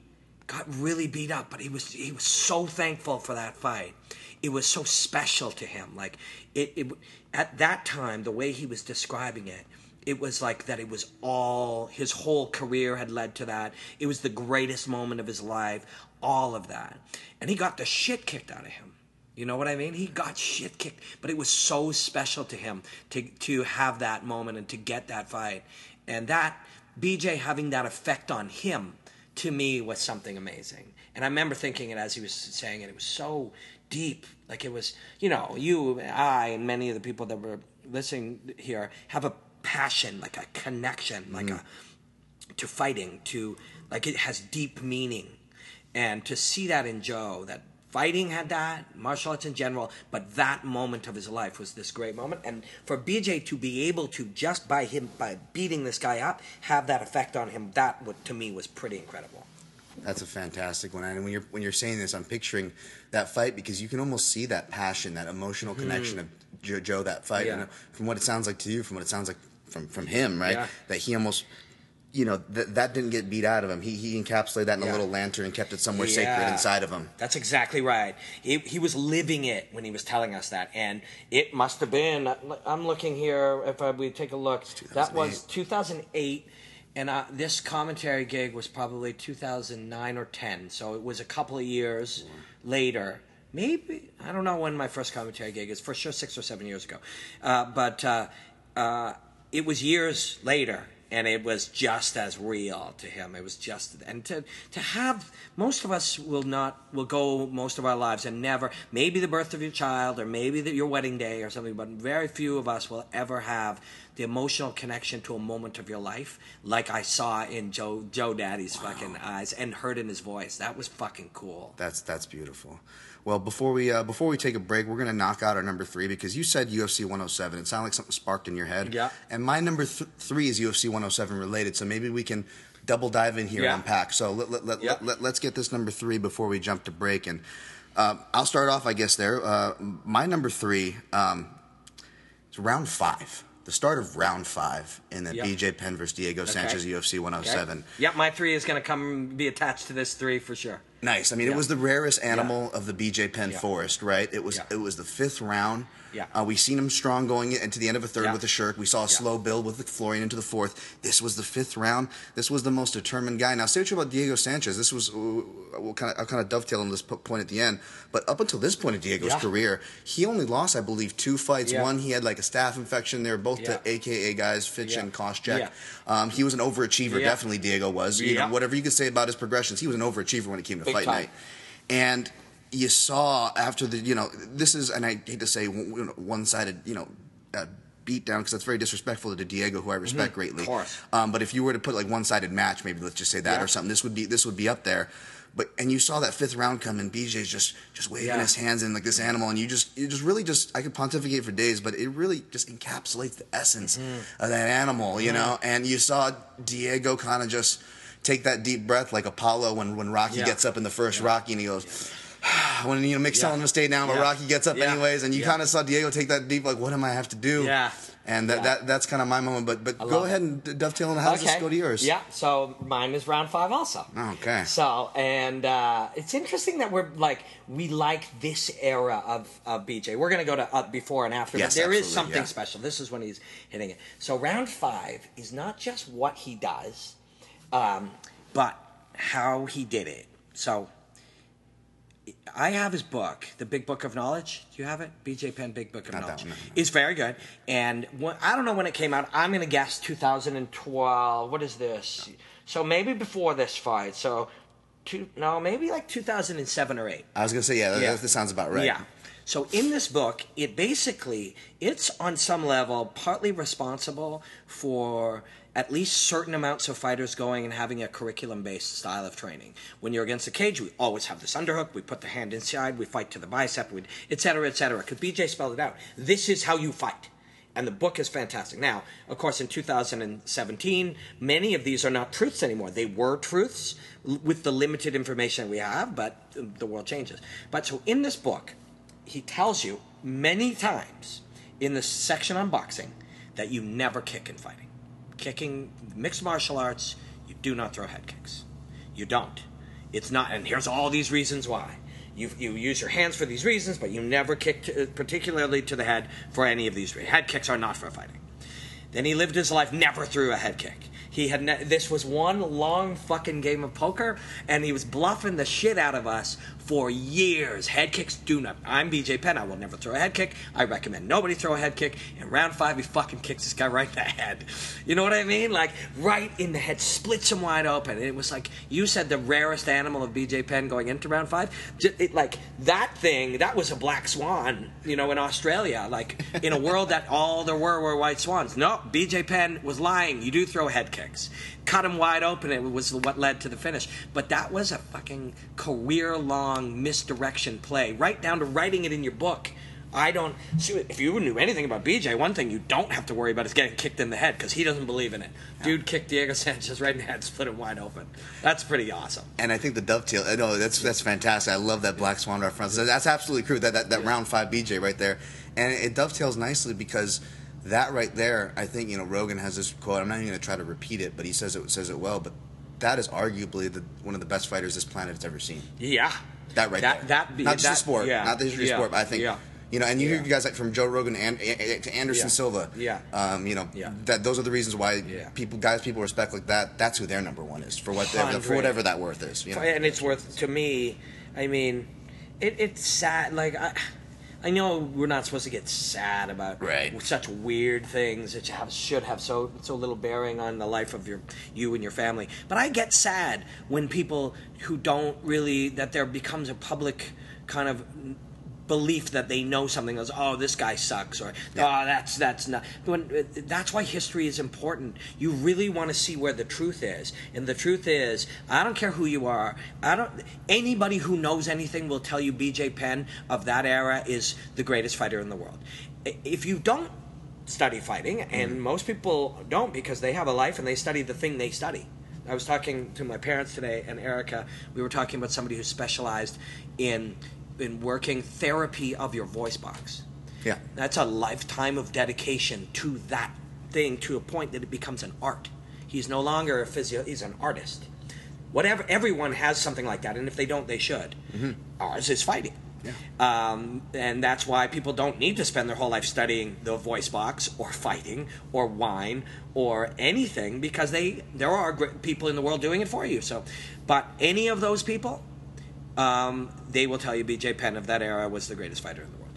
got really beat up, but he was he was so thankful for that fight. It was so special to him. Like it, it at that time, the way he was describing it, it was like that. It was all his whole career had led to that. It was the greatest moment of his life. All of that, and he got the shit kicked out of him. You know what I mean? He got shit kicked, but it was so special to him to to have that moment and to get that fight, and that BJ having that effect on him to me was something amazing. And I remember thinking it as he was saying it. It was so deep. Like it was, you know, you, I, and many of the people that were listening here have a passion, like a connection, like mm-hmm. a to fighting, to like it has deep meaning. And to see that in Joe, that fighting had that, martial arts in general, but that moment of his life was this great moment. And for BJ to be able to just by him by beating this guy up have that effect on him, that would, to me was pretty incredible. That's a fantastic one. And when you're when you're saying this, I'm picturing that fight because you can almost see that passion, that emotional hmm. connection of Joe, Joe that fight. Yeah. And from what it sounds like to you, from what it sounds like from from him, right? Yeah. That he almost, you know, that that didn't get beat out of him. He he encapsulated that in Yeah. a little lantern and kept it somewhere sacred inside of him. That's exactly right. He, he was living it when he was telling us that, and it must have been. I'm looking here. If I, we take a look, that was 2008, and uh, this commentary gig was probably 2009 or 10. So it was a couple of years later. Maybe I don't know when my first commentary gig is. For sure, six or seven years ago. Uh, but uh, uh, it was years later and it was just as real to him. It was just and to to have most of us will not will go most of our lives and never maybe the birth of your child or maybe the, your wedding day or something but very few of us will ever have the emotional connection to a moment of your life like I saw in Joe Joe Daddy's fucking eyes and heard in his voice. That was fucking cool. That's that's beautiful. Well, before we uh, before we take a break, we're gonna knock out our number three because you said UFC 107. It sounded like something sparked in your head. Yeah. And my number th- three is UFC 107 related, so maybe we can double dive in here Yeah. and unpack. So let, let, let, Yeah. let, us get this number three before we jump to break. And um, I'll start off, I guess. There, uh, my number three um, is round five. The start of round five in the Yeah. BJ Penn versus Diego Sanchez UFC 107. Okay? Yep, my three is going to come be attached to this three for sure. Nice. I mean, it was the rarest animal of the BJ Penn Yeah. forest, right? It was Yeah. it was the fifth round. Yeah. Uh, we seen him strong going into the end of a third Yeah. with a Sherk. We saw a slow build with the Florian into the fourth. This was the fifth round. This was the most determined guy. Now, say what you about Diego Sanchez. This was uh, we'll kind of I'll kind of dovetail on this point at the end. But up until this point of Diego's Yeah. career, he only lost, I believe, two fights. Yeah. One he had like a staph infection. They were both Yeah. to AKA guys, Fitch Yeah. and Koscheck. Yeah. Um, he was an overachiever. Yeah. Definitely, Diego was. You know, whatever you could say about his progressions, he was an overachiever when it came to Big fight time. night. And you saw after the, you know, this is, and I hate to say one sided, you know, uh, beat down because that's very disrespectful to Diego, who I respect greatly. Mm-hmm. course. Um, but if you were to put like one sided match, maybe let's just say that Yeah. or something, this would be this would be up there. But and you saw that fifth round come and BJ's just just waving Yeah. his hands in like this animal, and you just you just really just I could pontificate for days, but it really just encapsulates the essence Mm-hmm. of that animal, you know. And you saw Diego kind of just take that deep breath like Apollo when when Rocky Yeah. gets up in the first Rocky and he goes. *sighs* When you know Yeah. telling him to stay down, but Yeah. Rocky gets up Yeah. anyways, and you kind of saw Diego take that deep, like, what am I have to do? Yeah. and that, that that's kind of my moment. But but go ahead it. and dovetail on how does this go to yours? Yeah, so mine is round five also. Okay. So, and uh, it's interesting that we're like, we like this era of, of BJ. We're going to go to uh, before and after, Yes, but there is something special. This is when he's hitting it. So, round five is not just what he does, um, but how he did it. So, I have his book, The Big Book of Knowledge. Do you have it? BJ Penn, Big Book of Not that Knowledge. one, no, no. It's very good. And when, I don't know when it came out. I'm going to guess 2012. What is this? So maybe before this fight. So, two, no, maybe like 2007 or 8. I was gonna say yeah. That, Yeah. that sounds about right. Yeah. So in this book, it basically it's on some level partly responsible for at least certain amounts of fighters going and having a curriculum based style of training. When you're against the cage, we always have this underhook, we put the hand inside, we fight to the bicep, we etc. cetera, et cetera. Because BJ spelled it out. This is how you fight. And the book is fantastic. Now, of course, in 2017, many of these are not truths anymore. They were truths with the limited information we have, but the world changes. But so in this book, he tells you many times in the section on boxing that you never kick in fighting. Kicking, mixed martial arts, you do not throw head kicks. You don't. It's not, and here's all these reasons why. You, you use your hands for these reasons, but you never kick, to, particularly to the head, for any of these reasons. Head kicks are not for fighting. Then he lived his life never threw a head kick. He had ne- this was one long fucking game of poker, and he was bluffing the shit out of us for years. Head kicks do not. I'm BJ Penn. I will never throw a head kick. I recommend nobody throw a head kick. In round five, he fucking kicks this guy right in the head. You know what I mean? Like right in the head, splits him wide open. And it was like you said, the rarest animal of BJ Penn going into round five. It, like that thing, that was a black swan. You know, in Australia, like in a world that all there were were white swans. No, BJ Penn was lying. You do throw head kicks. Cut him wide open. It was what led to the finish. But that was a fucking career long misdirection play, right down to writing it in your book. I don't. See, if you knew anything about BJ, one thing you don't have to worry about is getting kicked in the head because he doesn't believe in it. Dude kicked Diego *laughs* Sanchez right in the head, split him wide open. That's pretty awesome. And I think the dovetail. Uh, no, that's that's fantastic. I love that Black Swan reference. That's absolutely true. That that, that round five BJ right there, and it dovetails nicely because that right there. I think you know Rogan has this quote. I'm not even going to try to repeat it, but he says it says it well. But that is arguably the, one of the best fighters this planet has ever seen. Yeah. That right that, there. That, be- not just that, the sport, yeah, not the history yeah, of sport, but I think Yeah. you know, and you Yeah. hear guys like from Joe Rogan and, and to Anderson Yeah. Silva. Yeah. Um, you know, Yeah. that those are the reasons why people guys people respect like that. That's who their number one is for what for whatever that worth is. You know? and it's worth to me. I mean, it, it's sad. Like I, I know we're not supposed to get sad about Right. such weird things that you have should have so so little bearing on the life of your you and your family. But I get sad when people who don't really that there becomes a public kind of belief that they know something goes oh this guy sucks or oh that's that's not when, that's why history is important. You really want to see where the truth is and the truth is i don't care who you are i don't anybody who knows anything will tell you bj penn of that era is the greatest fighter in the world. If you don't study fighting and mm-hmm. most people don't because they have a life and they study the thing they study. I was talking to my parents today and Erica. We were talking about somebody who specialized in in working therapy of your voice box. yeah. That's a lifetime of dedication to that thing to a point that it becomes an art. He's no longer a physio, he's an artist. Whatever everyone has something like that and if they don't they should. Ours is fighting. Um, and that's why people don't need to spend their whole life studying the voice box or fighting or wine or anything because they there are great people in the world doing it for you. So, but any of those people, um, they will tell you BJ Penn of that era was the greatest fighter in the world.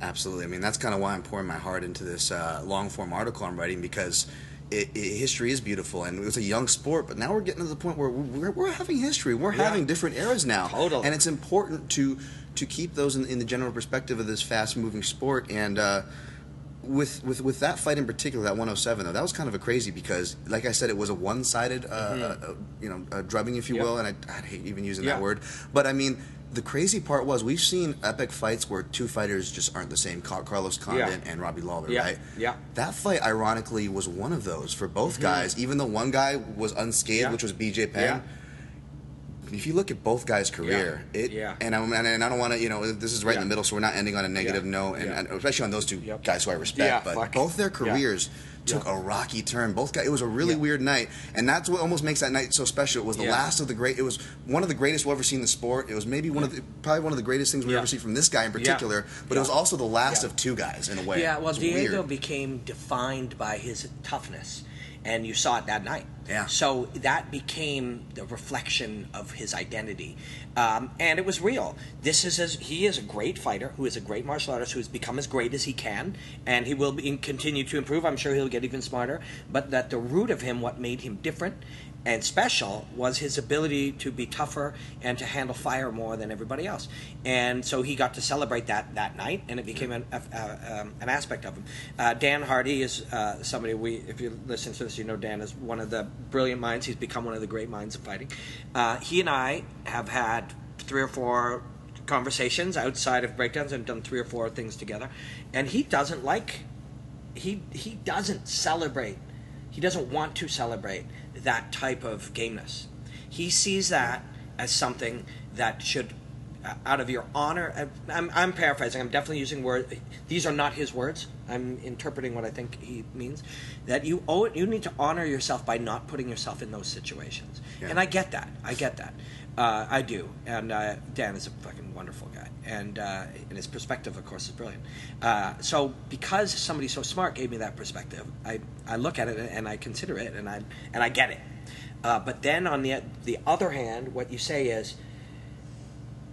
Absolutely. I mean, that's kind of why I'm pouring my heart into this uh, long form article I'm writing because it, it, history is beautiful and it was a young sport, but now we're getting to the point where we're, we're having history. We're Yeah. having different eras now. Totally. And it's important to to keep those in, in the general perspective of this fast moving sport. And uh, with, with with that fight in particular, that 107 though, that was kind of a crazy because, like I said, it was a one sided, uh, uh, you know, uh, drubbing, if you Mm-hmm. Yep. will. And I, I hate even using Yeah. that word, but I mean. The crazy part was we've seen epic fights where two fighters just aren't the same. Carlos Condit Yeah. and Robbie Lawler, Yeah. right? Yeah. That fight, ironically, was one of those for both guys. Even though one guy was unscathed, Mm-hmm. Which was BJ Penn. Yeah. If you look at both guys' career, Yeah. it Yeah. and I'm and, and I don't want to, you know, this is right in the middle, so we're not ending on a negative Yeah. note, and, Yeah. and especially on those two Yep. guys who I respect. Yeah, but fuck. both their Yeah. careers took Yeah. a rocky turn. Both guys, it was a really Yeah. weird night, and that's what almost makes that night so special. It was the Yeah. last of the great. It was one of the greatest we'll ever seen in the sport. It was maybe one of the probably one of the greatest things we've Yeah. ever seen from this guy in Yeah. particular. But it was also the last Yeah. of two guys in a way. Yeah, well, Diego weird. became defined by his toughness, and you saw it that night. Yeah. So that became the reflection of his identity, um, and it was real. This is as, he is a great fighter who is a great martial artist who has become as great as he can, and he will be, continue to improve. I'm sure he'll get even smarter. But that the root of him, what made him different and special, was his ability to be tougher and to handle fire more than everybody else. And so he got to celebrate that that night, and it became an, a, a, um, an aspect of him. Uh, Dan Hardy is uh, somebody we, if you listen to this, you know Dan is one of the brilliant minds. He's become one of the great minds of fighting. Uh, he and I have had three or four conversations outside of breakdowns and done three or four things together, and he doesn't like he he doesn't celebrate. He doesn't want to celebrate that type of gameness. He sees that as something that should, uh, out of your honor. uh, I'm, I'm paraphrasing. I'm definitely using words. These are not his words. I'm interpreting what I think he means. That you owe it. You need to honor yourself by not putting yourself in those situations. Yeah. And I get that. I get that. Uh, I do. And uh, Dan is a fucking wonderful guy. And, uh, and his perspective, of course, is brilliant. Uh, so because somebody so smart gave me that perspective, I, I look at it and I consider it and I, and I get it. Uh, but then on the, the other hand, what you say is,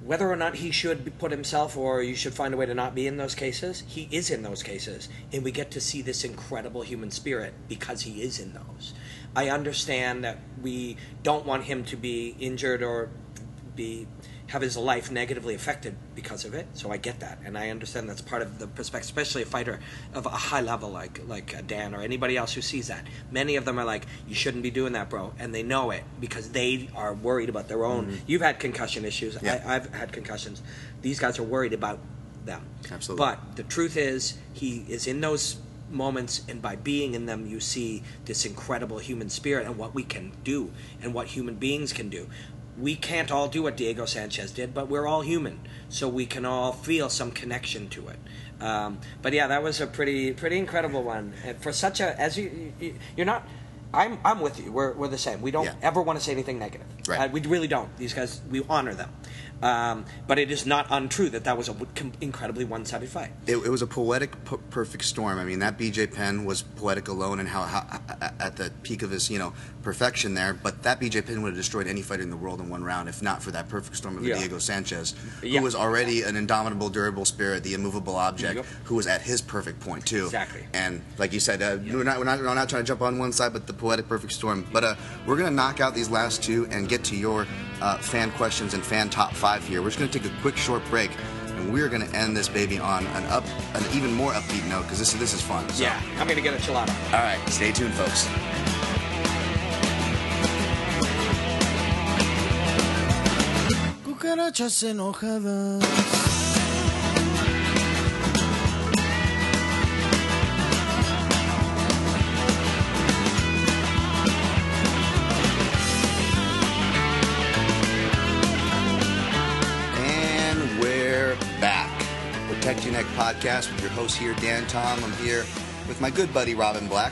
whether or not he should put himself or you should find a way to not be in those cases, he is in those cases. And we get to see this incredible human spirit because he is in those. I understand that we don't want him to be injured or be have his life negatively affected because of it. So I get that, and I understand that's part of the perspective, especially a fighter of a high level like like Dan or anybody else who sees that. Many of them are like, "You shouldn't be doing that, bro," and they know it because they are worried about their own. Mm-hmm. You've had concussion issues. Yeah. I, I've had concussions. These guys are worried about them. Absolutely. But the truth is, he is in those moments, and by being in them, you see this incredible human spirit and what we can do and what human beings can do. We can't all do what Diego Sanchez did, but we're all human, so we can all feel some connection to it. Um, but yeah, that was a pretty pretty incredible one. And for such a as you, you you're not. I'm I'm with you. We're we're the same. We don't Yeah. ever want to say anything negative. Right. Uh, we really don't. These guys, we honor them. Um, but it is not untrue that that was a w- com- incredibly one-sided fight. It, it was a poetic, p- perfect storm. I mean, that BJ Penn was poetic alone, and how, how at the peak of his, you know, perfection there. But that BJ Penn would have destroyed any fighter in the world in one round, if not for that perfect storm of Yeah. Diego Sanchez, Yeah. who was already an indomitable, durable spirit, the immovable object, Yep. who was at his perfect point too. Exactly. And like you said, uh, we're not we're not we're not trying to jump on one side, but the poetic perfect storm. But uh, we're gonna knock out these last two and get to your uh, fan questions and fan top five here. We're just gonna take a quick short break. And we're gonna end this baby on an up, an even more upbeat note because this is this is fun. So, Yeah, I'm gonna get a gelato. All right, stay tuned, folks. Cucarachas enojadas. Podcast with your host here, Dan Tom. I'm here with my good buddy Robin Black.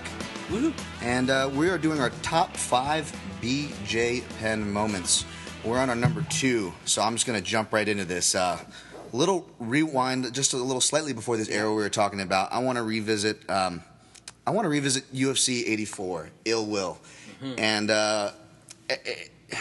Woo! And uh, we are doing our top five BJ Penn moments. We're on our number two, so I'm just going to jump right into this. Uh, little rewind, just a little slightly before this era we were talking about. I want to revisit. Um, I want to revisit UFC '84, Ill Will, and uh, eh, eh,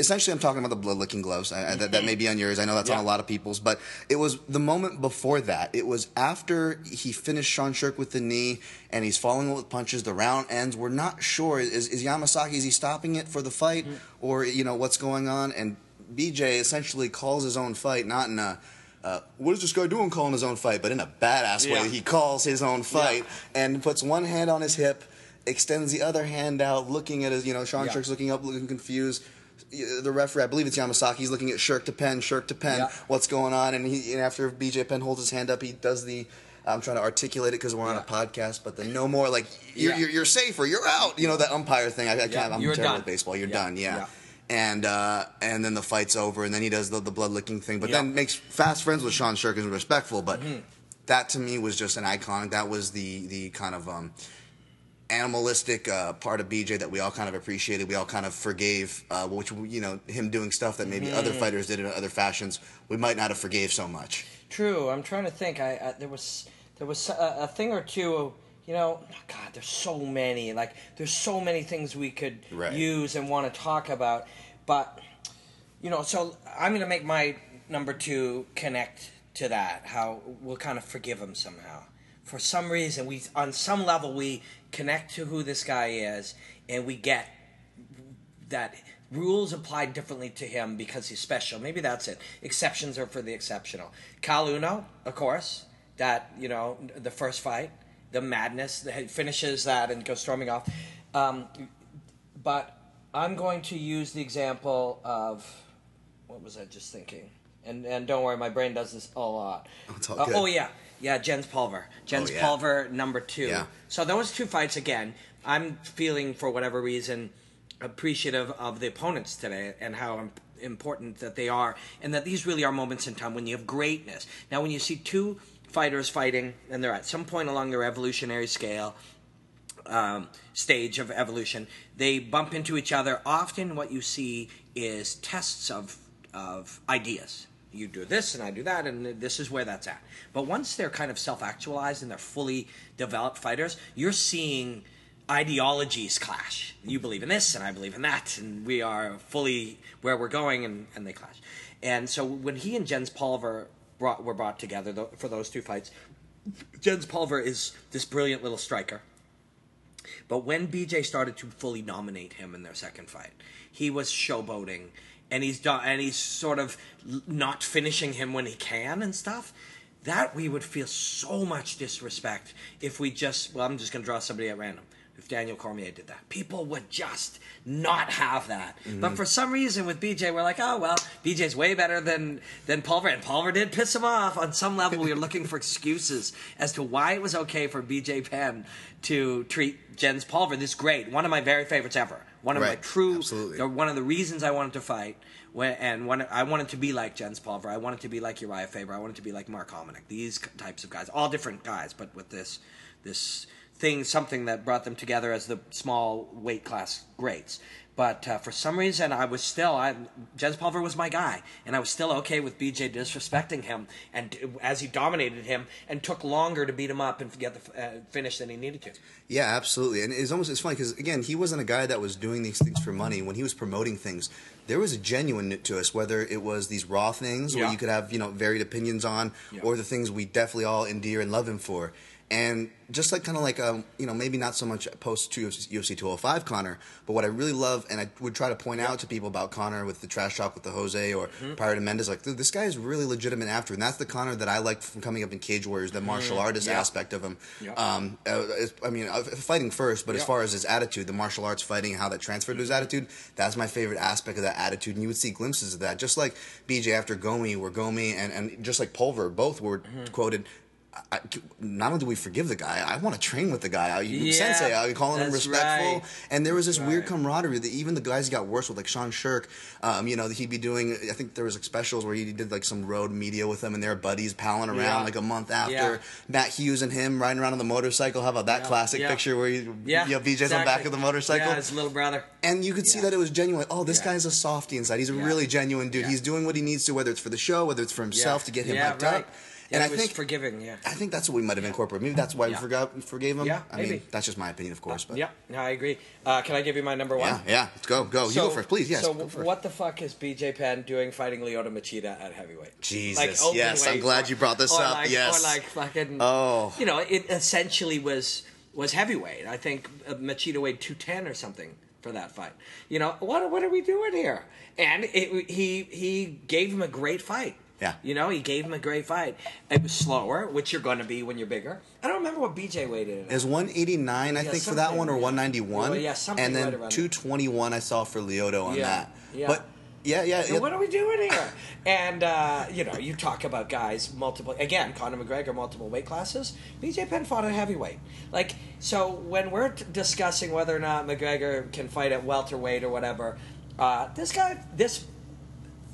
essentially, I'm talking about the blood licking gloves. I, I, that, that mm-hmm. may be on yours. I know that's on a lot of people's, but it was the moment before that. It was after he finished Sean Sherk with the knee, and he's falling with punches. The round ends. We're not sure is, is Yamasaki is he stopping it for the fight, mm. or you know what's going on? And BJ essentially calls his own fight, not in a uh, what is this guy doing calling his own fight, but in a badass Yeah. way. He calls his own fight and puts one hand on his hip, extends the other hand out, looking at his, you know, Sean Yeah. Sherk's looking up, looking confused. The referee, I believe it's Yamasaki, he's looking at Sherk to Penn, Sherk to Penn, Yeah. what's going on? And he, and after BJ Penn holds his hand up, he does the. I'm trying to articulate it because we're on a podcast, but the no more like you're, Yeah. you're, you're safe or you're out. You know that umpire thing. I, I can't. I'm you're terrible done. at baseball. You're Yeah. done. Yeah. Yeah. And uh, and then the fight's over, and then he does the, the blood licking thing, but Yeah. then makes fast friends with Sean Sherk and is respectful. But Mm-hmm. that to me was just an iconic. That was the the kind of um, animalistic uh, part of BJ that we all kind of appreciated. We all kind of forgave, uh, which you know him doing stuff that maybe other Mm-hmm. fighters did in other fashions. We might not have forgave so much. True. I'm trying to think. I, I there was there was a, a thing or two. You know, God, there's so many. Like, there's so many things we could Right. use and want to talk about. But you know, so I'm going to make my number two connect to that. How we'll kind of forgive him somehow. For some reason, we on some level we connect to who this guy is, and we get that rules apply differently to him because he's special. Maybe that's it. Exceptions are for the exceptional. Caol Uno, of course, that you know the first fight, the madness that finishes that and goes storming off. Um, but I'm going to use the example of what was I just thinking? And and don't worry, my brain does this a lot. It's all Uh, oh yeah, yeah, Jens Pulver. Jens Oh, yeah. Pulver number two. Yeah. So those two fights again. I'm feeling for whatever reason appreciative of the opponents today and how important that they are, and that these really are moments in time when you have greatness. Now, when you see two fighters fighting and they're at some point along their evolutionary scale, um, stage of evolution, they bump into each other. Often, what you see is tests of of ideas. You do this, and I do that, and this is where that's at. But once they're kind of self actualized and they're fully developed fighters, you're seeing ideologies clash. You believe in this, and I believe in that, and we are fully where we're going, and, and they clash. And so when he and Jens Pulver brought, were brought together for those two fights, Jens Pulver is this brilliant little striker. But when BJ started to fully dominate him in their second fight, he was showboating, and he's do- and he's sort of not finishing him when he can and stuff. That we would feel so much disrespect if we just well, I'm just gonna draw somebody at random. If Daniel Cormier did that, people would just not have that. Mm-hmm. But for some reason, with BJ, we're like, oh well, BJ's way better than than Pulver, and Pulver did piss him off. On some level, we were looking for *laughs* excuses as to why it was okay for BJ Penn to treat Jens Pulver this great, one of my very favorites ever, one of my true, Absolutely. one of the reasons I wanted to fight. When, and when I wanted to be like Jens Pulver, I wanted to be like Uriah Faber, I wanted to be like Mark Hominick. These types of guys, all different guys, but with this this thing, something that brought them together as the small weight class greats. But uh, for some reason, I was still I Jens Pulver was my guy, and I was still okay with BJ disrespecting him, and as he dominated him, and took longer to beat him up and get the uh, finish than he needed to. Yeah, absolutely. And it's almost it's funny because again, he wasn't a guy that was doing these things for money. When he was promoting things, there was a genuine to us. Whether it was these raw things where you could have you know varied opinions on, Yeah. or the things we definitely all endear and love him for. And just like kind of like um, you know maybe not so much post UFC 205 Conor, but what I really love and I would try to point out to people about Conor with the trash talk with the Jose or Mm-hmm. prior to Mendes, like dude, this guy is really legitimate after, and that's the Conor that I like from coming up in Cage Warriors, the martial artist Mm-hmm. Yeah. aspect of him. Yeah. Um, uh, I mean, uh, fighting first, but as far as his attitude, the martial arts fighting, how that transferred to his attitude, that's my favorite aspect of that attitude. And you would see glimpses of that, just like BJ after Gomi, where Gomi and, and just like Pulver both were Mm-hmm. quoted. I, not only do we forgive the guy, I want to train with the guy. I, Yeah, sensei, I call him respectful. right. And there was this weird camaraderie that even the guys got worse with, like Sean Sherk, um, you know, he'd be doing, I think there was like specials where he did like some road media with them and they were buddies palling around Yeah. like a month after. Yeah. Matt Hughes and him riding around on the motorcycle. How about that classic picture where he, Yeah, you know, BJ's on the back of the motorcycle? Yeah, his little brother. And you could see that it was genuine. Oh, this guy's a softie inside. He's a really genuine dude. He's doing what he needs to, whether it's for the show, whether it's for himself to get him hyped right. up. And I think forgiving. Yeah. I think that's what we might have incorporated. Maybe that's why Yeah. we forgot forgave him. Yeah, I mean, maybe. that's just my opinion, of course. But Yeah, no, I agree. Uh, can I give you my number one? yeah, yeah. Let's go, go. you go first, please. Yes. So go first. what the fuck is BJ Penn doing fighting Lyoto Machida at heavyweight? Jesus, open yes, I'm glad you brought this up, Like, yes. Or like fucking. Oh. You know, it essentially was was heavyweight. I think uh, Machida weighed two ten or something for that fight. You know, what what are we doing here? And it, he he gave him a great fight. Yeah. You know, he gave him a great fight. It was slower, which you're going to be when you're bigger. I don't remember what BJ weighed in. It was 189, I Yeah, think, for that one, or 191. Well, yeah, something and then right around there. 221 I saw for Lyoto on Yeah, that. yeah. But yeah, yeah. So yeah. what are we doing here? and uh, you know, you talk about guys multiple again, Conor McGregor multiple weight classes. BJ Penn fought at heavyweight. Like so, when we're t- discussing whether or not McGregor can fight at welterweight or whatever, uh, this guy, this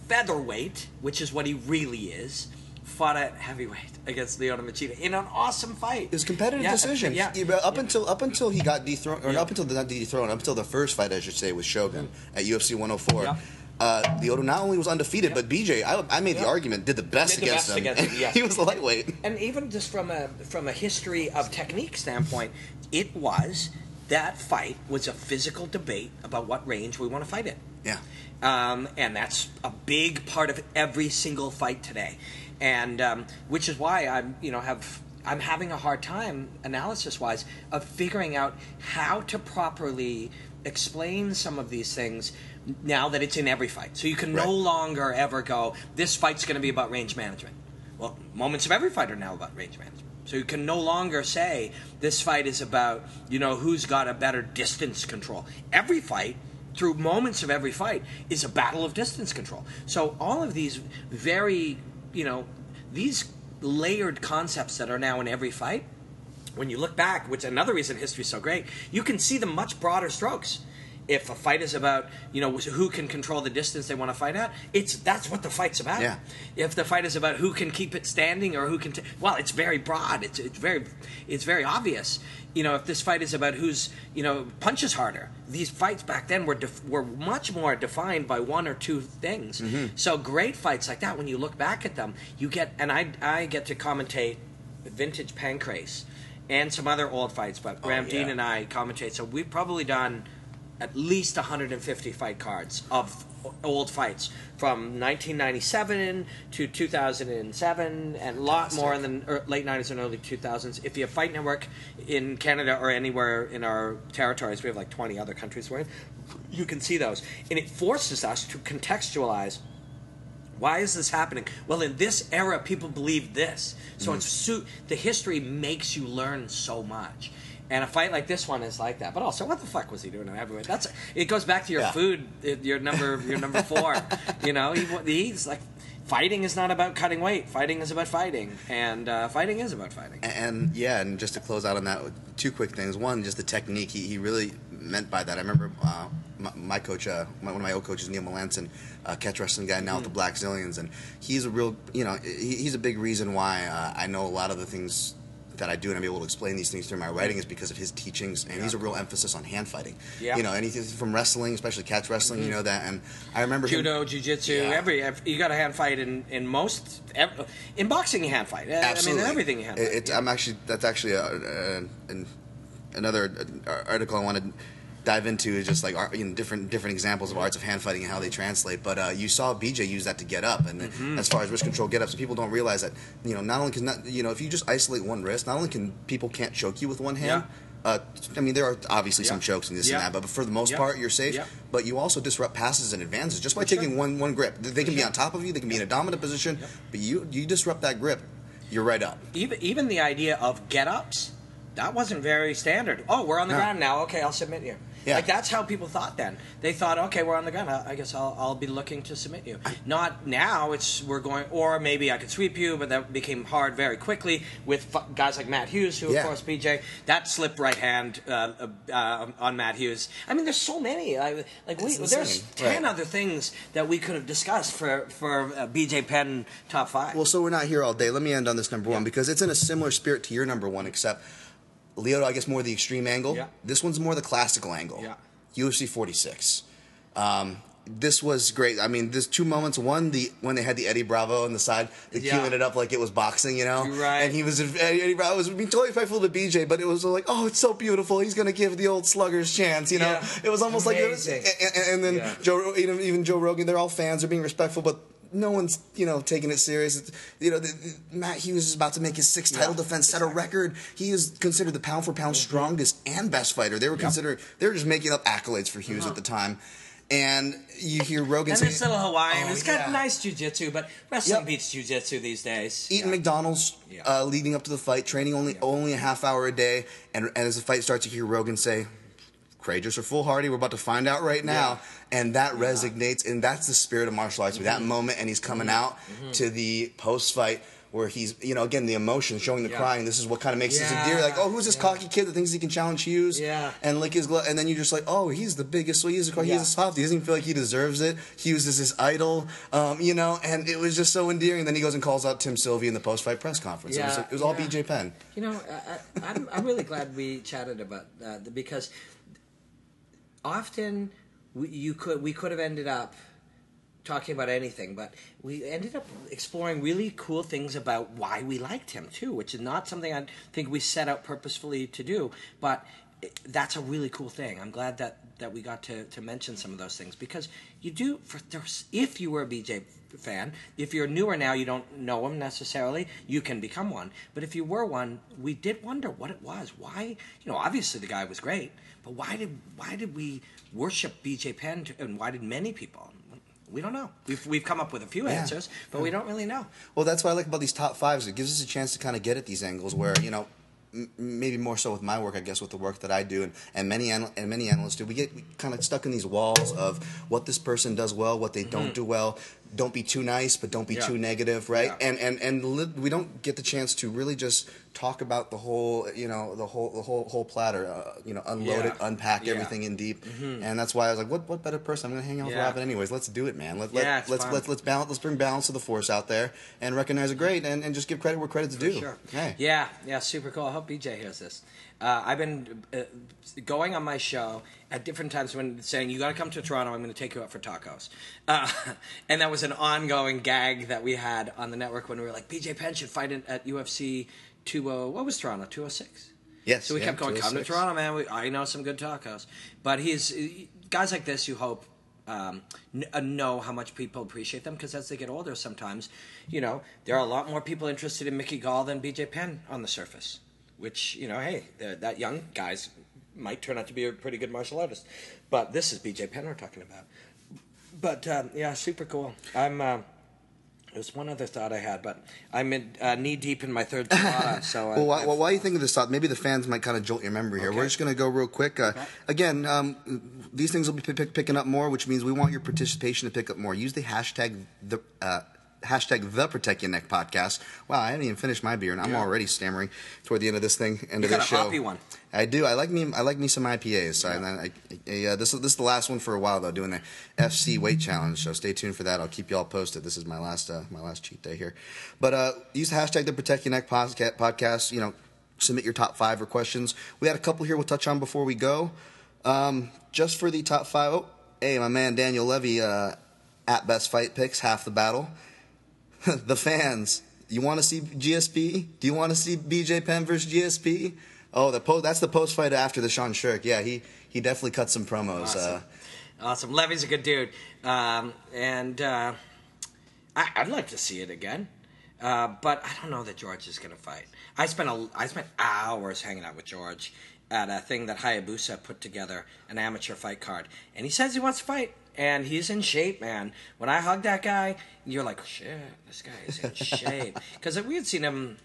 featherweight, which is what he really is, fought at heavyweight against Lyoto Machida in an awesome fight. It was a competitive Yeah, decision. Yeah, He- up yeah. until up until he got dethroned, or Yeah. up until the not dethroned, up until the first fight, I should say, with Shogun at UFC 104. Yeah. Uh, Lyoto not only was undefeated, but BJ, I, I made the argument, did the best Did the against best him. against him, *laughs* he was lightweight. and even just from a from a history of technique standpoint, it was that fight was a physical debate about what range we want to fight in. Yeah. Um, and that's a big part of every single fight today, and um, which is why I'm you know have I'm having a hard time analysis wise of figuring out how to properly explain some of these things now that it's in every fight. So you can no longer ever go this fight's going to be about range management. Well, moments of every fight are now about range management. So you can no longer say this fight is about, you know, who's got a better distance control. Every fight, through moments of every fight, is a battle of distance control. So all of these very, you know, these layered concepts that are now in every fight, when you look back, which another reason history is so great, you can see the much broader strokes. If a fight is about, you know, who can control the distance they want to fight at, it's that's what the fight's about. Yeah. If the fight is about who can keep it standing or who can, t- well, it's very broad. It's it's very it's very obvious. You know, if this fight is about who's you know punches harder, these fights back then were def- were much more defined by one or two things. Mm-hmm. So great fights like that, when you look back at them, you get and I I get to commentate vintage Pancrase and some other old fights, but oh, Graham yeah. Dean and I commentate. So we've probably done at least 150 fight cards of old fights from 1997 to 2007 and a lot more in the late 90s and early 2000s. If you have Fight Network in Canada or anywhere in our territories, we have like 20 other countries we're in, you can see those. And it forces us to contextualize why is this happening? Well, in this era, people believe this. So Mm-hmm. it's the history makes you learn so much. And a fight like this one is like that. But also, what the fuck was he doing in heavyweight? That's it goes back to your Yeah. food, uh, your number, your number *laughs* four. you know, he, he's like, fighting is not about cutting weight. Fighting is about fighting, and uh, fighting is about fighting. And yeah, and just to close out on that, two quick things. One, just the technique. He, he really meant by that. I remember uh, my, my coach, uh, my, one of my old coaches, Neil Melanson, uh, catch wrestling guy now with the Blackzilians, and he's a real, you know, he, he's a big reason why uh, I know a lot of the things that I do and I'm able to explain these things through my writing is because of his teachings and he's a real emphasis on hand fighting. Yeah. You know, anything from wrestling, especially catch wrestling, you mm-hmm. know that. And I remember him- Judo, jiu-jitsu, Yeah. every, every you got a hand fight in in most ev- in boxing you hand fight. Absolutely. I mean everything you hand It- fight. It's, I'm actually that's actually a, a, an, another article I wanted dive into is just like you know, different different examples of arts of hand fighting and how they translate. But uh, you saw BJ use that to get up, and Mm-hmm. as far as wrist control get ups, people don't realize that you know not only can not, you know if you just isolate one wrist, not only can people can't choke you with one hand. Yeah. Uh, I mean, there are obviously some chokes and this Yeah. and that, but for the most Yeah. part, you're safe. Yeah. But you also disrupt passes and advances just by For sure. taking one one grip. They can be on top of you, they can be in a dominant position, but you you disrupt that grip, you're right up. even even the idea of get ups that wasn't very standard oh we're on the No. ground now okay i'll submit you Yeah. Like that's how people thought then. They thought, okay, we're on the gun. I I guess I'll, I'll be looking to submit you. Not now. It's we're going, or maybe I could sweep you, but that became hard very quickly with f- guys like Matt Hughes, who Yeah. of course BJ that slip right hand uh, uh, uh, on Matt Hughes. I mean, there's so many. I, like we, there's ten Right. other things that we could have discussed for for uh, BJ Penn top five. Well, so we're not here all day. Let me end on this number one because it's in a similar spirit to your number one, except Leo, I guess, more the extreme angle. Yeah. This one's more the classical angle. Yeah. UFC 46. Um, this was great. I mean, there's two moments. One, the when they had the Eddie Bravo on the side, the Yeah. queuing it up like it was boxing, you know. Right. And he was Eddie, Bravo was being totally faithful to BJ, but it was like, oh, it's so beautiful. He's gonna give the old sluggers chance, you know. Yeah. It was almost like, Amazing. and, and- and then Yeah. Joe, even, even Joe Rogan, they're all fans, they're being respectful, but no one's you know taking it serious. You know, the, the- Matt Hughes is about to make his sixth title defense, set a record. He is considered the pound for pound Mm-hmm. strongest and best fighter. They were considered they were just making up accolades for Hughes at the time. And you hear Rogan Uh-huh. and this little Hawaiian, Oh, it's got yeah. nice jujitsu, but wrestling Yep. beats jujitsu these days. eating Yeah. McDonald's Yeah. uh, leading up to the fight, training only only a half hour a day, and, and as the fight starts, you hear Rogan say, "Courageous or foolhardy? We're about to find out right now." And that resonates, and that's the spirit of martial arts. With that Mm-hmm. moment, and he's coming out to the post fight. Where he's, you know, again the emotion, showing the Yeah. crying. This is what kind of makes this Yeah. endearing. Like, oh, who's this cocky kid that thinks he can challenge Hughes? Yeah. And lick his glove, and then you're just like, oh, he's the biggest. So he's a, he's a soft. He doesn't even feel like he deserves it. Hughes is his idol, um, you know. And it was just so endearing. then he goes and calls out Tim Sylvia in the post fight press conference. it was, Yeah, it was all. BJ Penn. You know, I, I, I'm, I'm really glad we chatted about that because often we, you could we could have ended up talking about anything, but we ended up exploring really cool things about why we liked him too, which is not something I think we set out purposefully to do, but that's a really cool thing. I'm glad that that we got to, to mention some of those things because you do for if you were a BJ fan, if you're newer now, you don't know him necessarily, you can become one. But if you were one, we did wonder what it was. Why, you know, obviously the guy was great, but why did why did we worship BJ Penn to, and why did many people? We don't know. We've, we've come up with a few Yeah. answers, but we don't really know. Well, that's what I like about these top fives. It gives us a chance to kind of get at these angles where you know. Maybe more so with my work, I guess, with the work that I do, and, and many anal- and many analysts do. We get kind of stuck in these walls of what this person does well, what they don't mm-hmm. do well. Don't be too nice, but don't be Mm-hmm. Yeah. too negative, right? Yeah. And and and li- we don't get the chance to really just talk about the whole, you know, the whole the whole whole platter. Uh, you know, unload Yeah. it, unpack. Mm-hmm. everything in deep, and that's why I was like, what what better person? I'm gonna hang out with Robin anyways. Let's do it, man. Let, let, Yeah, let's fun. let's let's balance. Let's bring balance to the force out there and recognize it great and, and just give credit where credit's due. Sure. Hey. Yeah, yeah, super cool. I hope BJ hears this. Uh, I've been uh, going on my show at different times when saying, You got to come to Toronto, I'm going to take you out for tacos. Uh, *laughs* and that was an ongoing gag that we had on the network when we were like, BJ Penn should fight in, at UFC 20, what was Toronto, 206? Yes. So we yeah, kept going, come to Toronto, man. We, I know some good tacos. But he's guys like this. You hope um, n- uh, know how much people appreciate them because as they get older, sometimes you know there are a lot more people interested in Mickey Gall than BJ Penn on the surface. Which you know, hey, that young guys might turn out to be a pretty good martial artist. But this is BJ Penn we're talking about. But um, yeah, super cool. I'm. Uh, there's one other thought I had, but I'm in, uh, knee deep in my third *laughs* Tabata, so. Well, why, I've- well, while you think of this thought, maybe the fans might kind of jolt your memory here. Okay. We're just going to go real quick. Uh, Again, um, these things will be pick, picking up more, which means we want your participation to pick up more. Use the hashtag the uh, hashtag the Protect Ya Neck podcast. Wow, I haven't even finished my beer, and I'm Yeah. already stammering toward the end of this thing, end You of got this a show. hoppy one. I do. I like me. I like me some IPAs. So I, I, I, uh, this this is the last one for a while though. Doing the FC weight challenge. So stay tuned for that. I'll keep you all posted. This is my last uh, my last cheat day here. But uh, use the hashtag the Protect Ya Neck podca- podcast. You know, submit your top five or questions. We had a couple here we'll touch on before we go. Um, just for the top five. Oh, hey, my man Daniel Levy uh, at Best Fight Picks half the battle. *laughs* the fans. You want to see GSP? Do you want to see BJ Penn versus GSP? Oh, the po- that's the post fight after the Sean Sherk. Yeah, he he definitely cut some promos. Uh, Awesome. Awesome. Levy's a good dude. Um, and uh, I, I'd like to see it again. Uh, but I don't know that George is going to fight. I spent a, I spent hours hanging out with George at a thing that Hayabusa put together, an amateur fight card, and he says he wants to fight, and he's in shape, man. When I hugged that guy, you're like, shit, this guy is in shape, *laughs* because we had seen him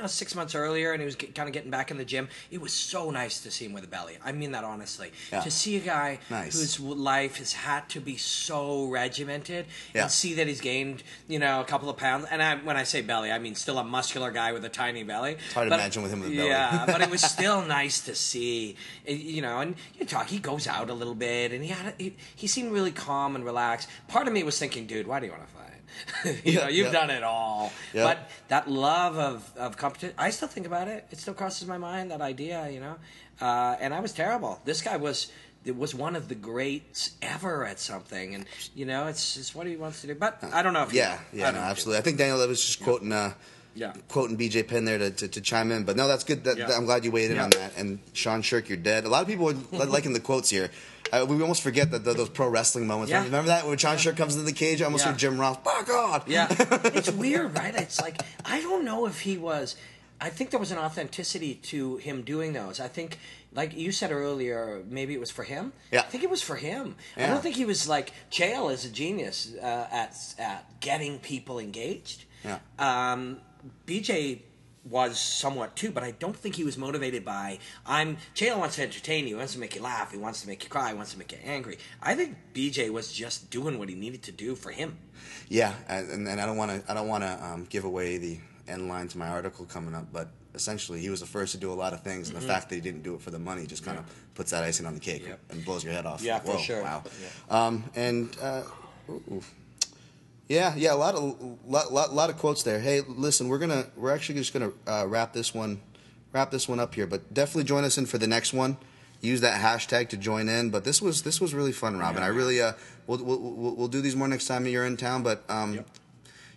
know, six months earlier, and he was get, kind of getting back in the gym. It was so nice to see him with a belly. I mean that honestly. Yeah. To see a guy Nice. whose life has had to be so regimented, Yeah. and see that he's gained, you know, a couple of pounds. And I, when I say belly, I mean still a muscular guy with a tiny belly. It's hard to imagine with him with a belly. Yeah, but it was *laughs* still nice to see, eh, you know. And you talk, he goes out a little bit, and he had, a, he, he seemed really calm and relaxed. Part of me was thinking, dude, why do you want to fight? *laughs* you know, you've yeah. done it all. Yeah. But that love of, of competition, I still think about it. It still crosses my mind, that idea, you know. Uh, and I was terrible. This guy was it was one of the greats ever at something. And, you know, it's, it's what he wants to do. But I don't know if he- Yeah, I yeah, don't no, absolutely. I think Daniel Levitt was just quoting, uh, Yeah. quoting BJ Penn there to, to, to chime in. But no, that's good. That, Yeah. that- I'm glad you weighed in Yeah. on that. And Sean Sherk, you're dead. A lot of people are *laughs* liking the quotes here. Uh, we almost forget that the, those pro wrestling moments. Yeah. Remember that when Sean Sherk comes into the cage? I almost Yeah. heard Jim Ross. By God. Yeah, *laughs* it's weird, right? It's like I don't know if he was. I think there was an authenticity to him doing those. I think, like you said earlier, maybe it was for him. Yeah. I think it was for him. Yeah. I don't think he was like Chael is a genius uh, at at getting people engaged. Yeah. Um, BJ was somewhat too, but I don't think he was motivated by I'm Chael wants to entertain you, he wants to make you laugh, he wants to make you cry, he wants to make you angry. I think BJ was just doing what he needed to do for him. Yeah, and, and I don't want to. I don't want to um, give away the end line to my article coming up, but essentially, he was the first to do a lot of things, and the fact that he didn't do it for the money just kind of puts that icing on the cake Mm-hmm. Yep. and blows your head off. Yeah, Like, for sure. Wow. Um, and uh, ooh. Yeah, yeah, a lot of lot, lot, lot of quotes there. Hey, listen, we're gonna we're actually just gonna uh, wrap this one wrap this one up here, but definitely join us in for the next one. Use that hashtag to join in. But this was this was really fun, Robin. I really uh, we'll, we'll we'll we'll do these more next time you're in town. But um,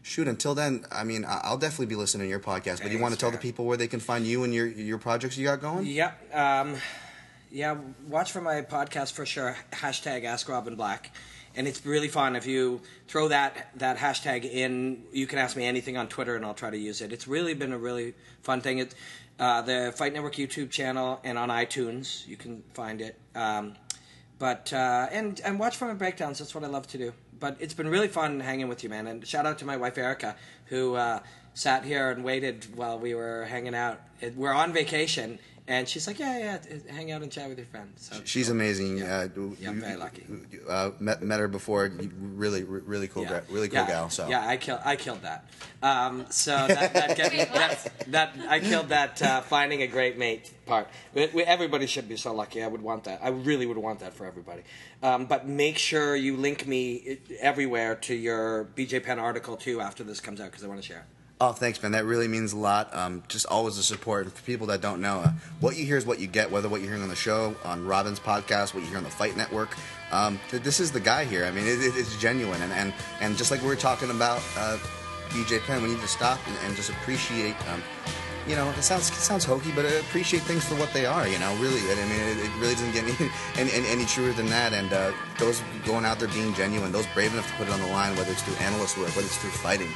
shoot, until then, I mean, I'll definitely be listening to your podcast. But you want to tell the people where they can find you and your your projects you got going? Yeah, um, yeah. Watch for my podcast for sure. Hashtag Ask Robin Black, and it's really fun. If you throw that that hashtag in, you can ask me anything on Twitter, and I'll try to use it. It's really been a really fun thing. It uh, the Fight Network YouTube channel and on iTunes, you can find it. Um, but uh, and and watch my breakdowns. That's what I love to do. But it's been really fun hanging with you, man. And shout out to my wife Erica, who uh, sat here and waited while we were hanging out. We're on vacation, and she's like, "Yeah, yeah, hang out and chat with your friends." So, She's amazing. Yeah. Uh, Yeah, you- very lucky. Uh, met, met her before. Really, really cool, yeah. gal, really cool yeah. gal. So yeah, I killed I killed that. Um, so that that, *laughs* get, Wait, that, that I killed that uh, finding a great mate part. We, we- everybody should be so lucky. I would want that. I really would want that for everybody. Um, but make sure you link me everywhere to your BJ Penn article too after this comes out because I want to share it. Oh, thanks, man. That really means a lot. Um, just always the support. For people that don't know, uh, what you hear is what you get. Whether what you're hearing on the show, on Robin's podcast, what you hear on the Fight Network, um, th- this is the guy here. I mean, it, it, it's genuine, and, and and just like we were talking about uh, BJ Penn, we need to stop and, and just appreciate. Um, you know, it sounds it sounds hokey, but appreciate things for what they are. You know, really. I mean, it, it really doesn't get any, *laughs* any, any, any truer than that. And uh, those going out there being genuine, those brave enough to put it on the line, whether it's through analyst work, whether it's through fighting,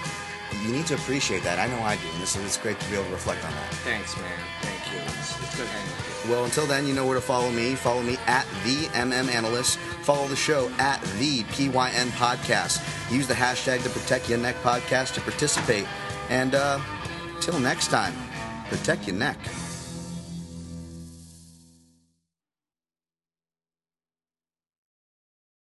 you need to appreciate that. I know I do, and it's, it's great to be able to reflect on that. Thanks, man. Thank you. It's, it's good hanging with you. Well, until then, you know where to follow me. Follow me at the MM Analyst. Follow the show at the PYN Podcast. Use the hashtag the Protect Ya Neck Podcast to participate. And uh, till next time, protect your neck.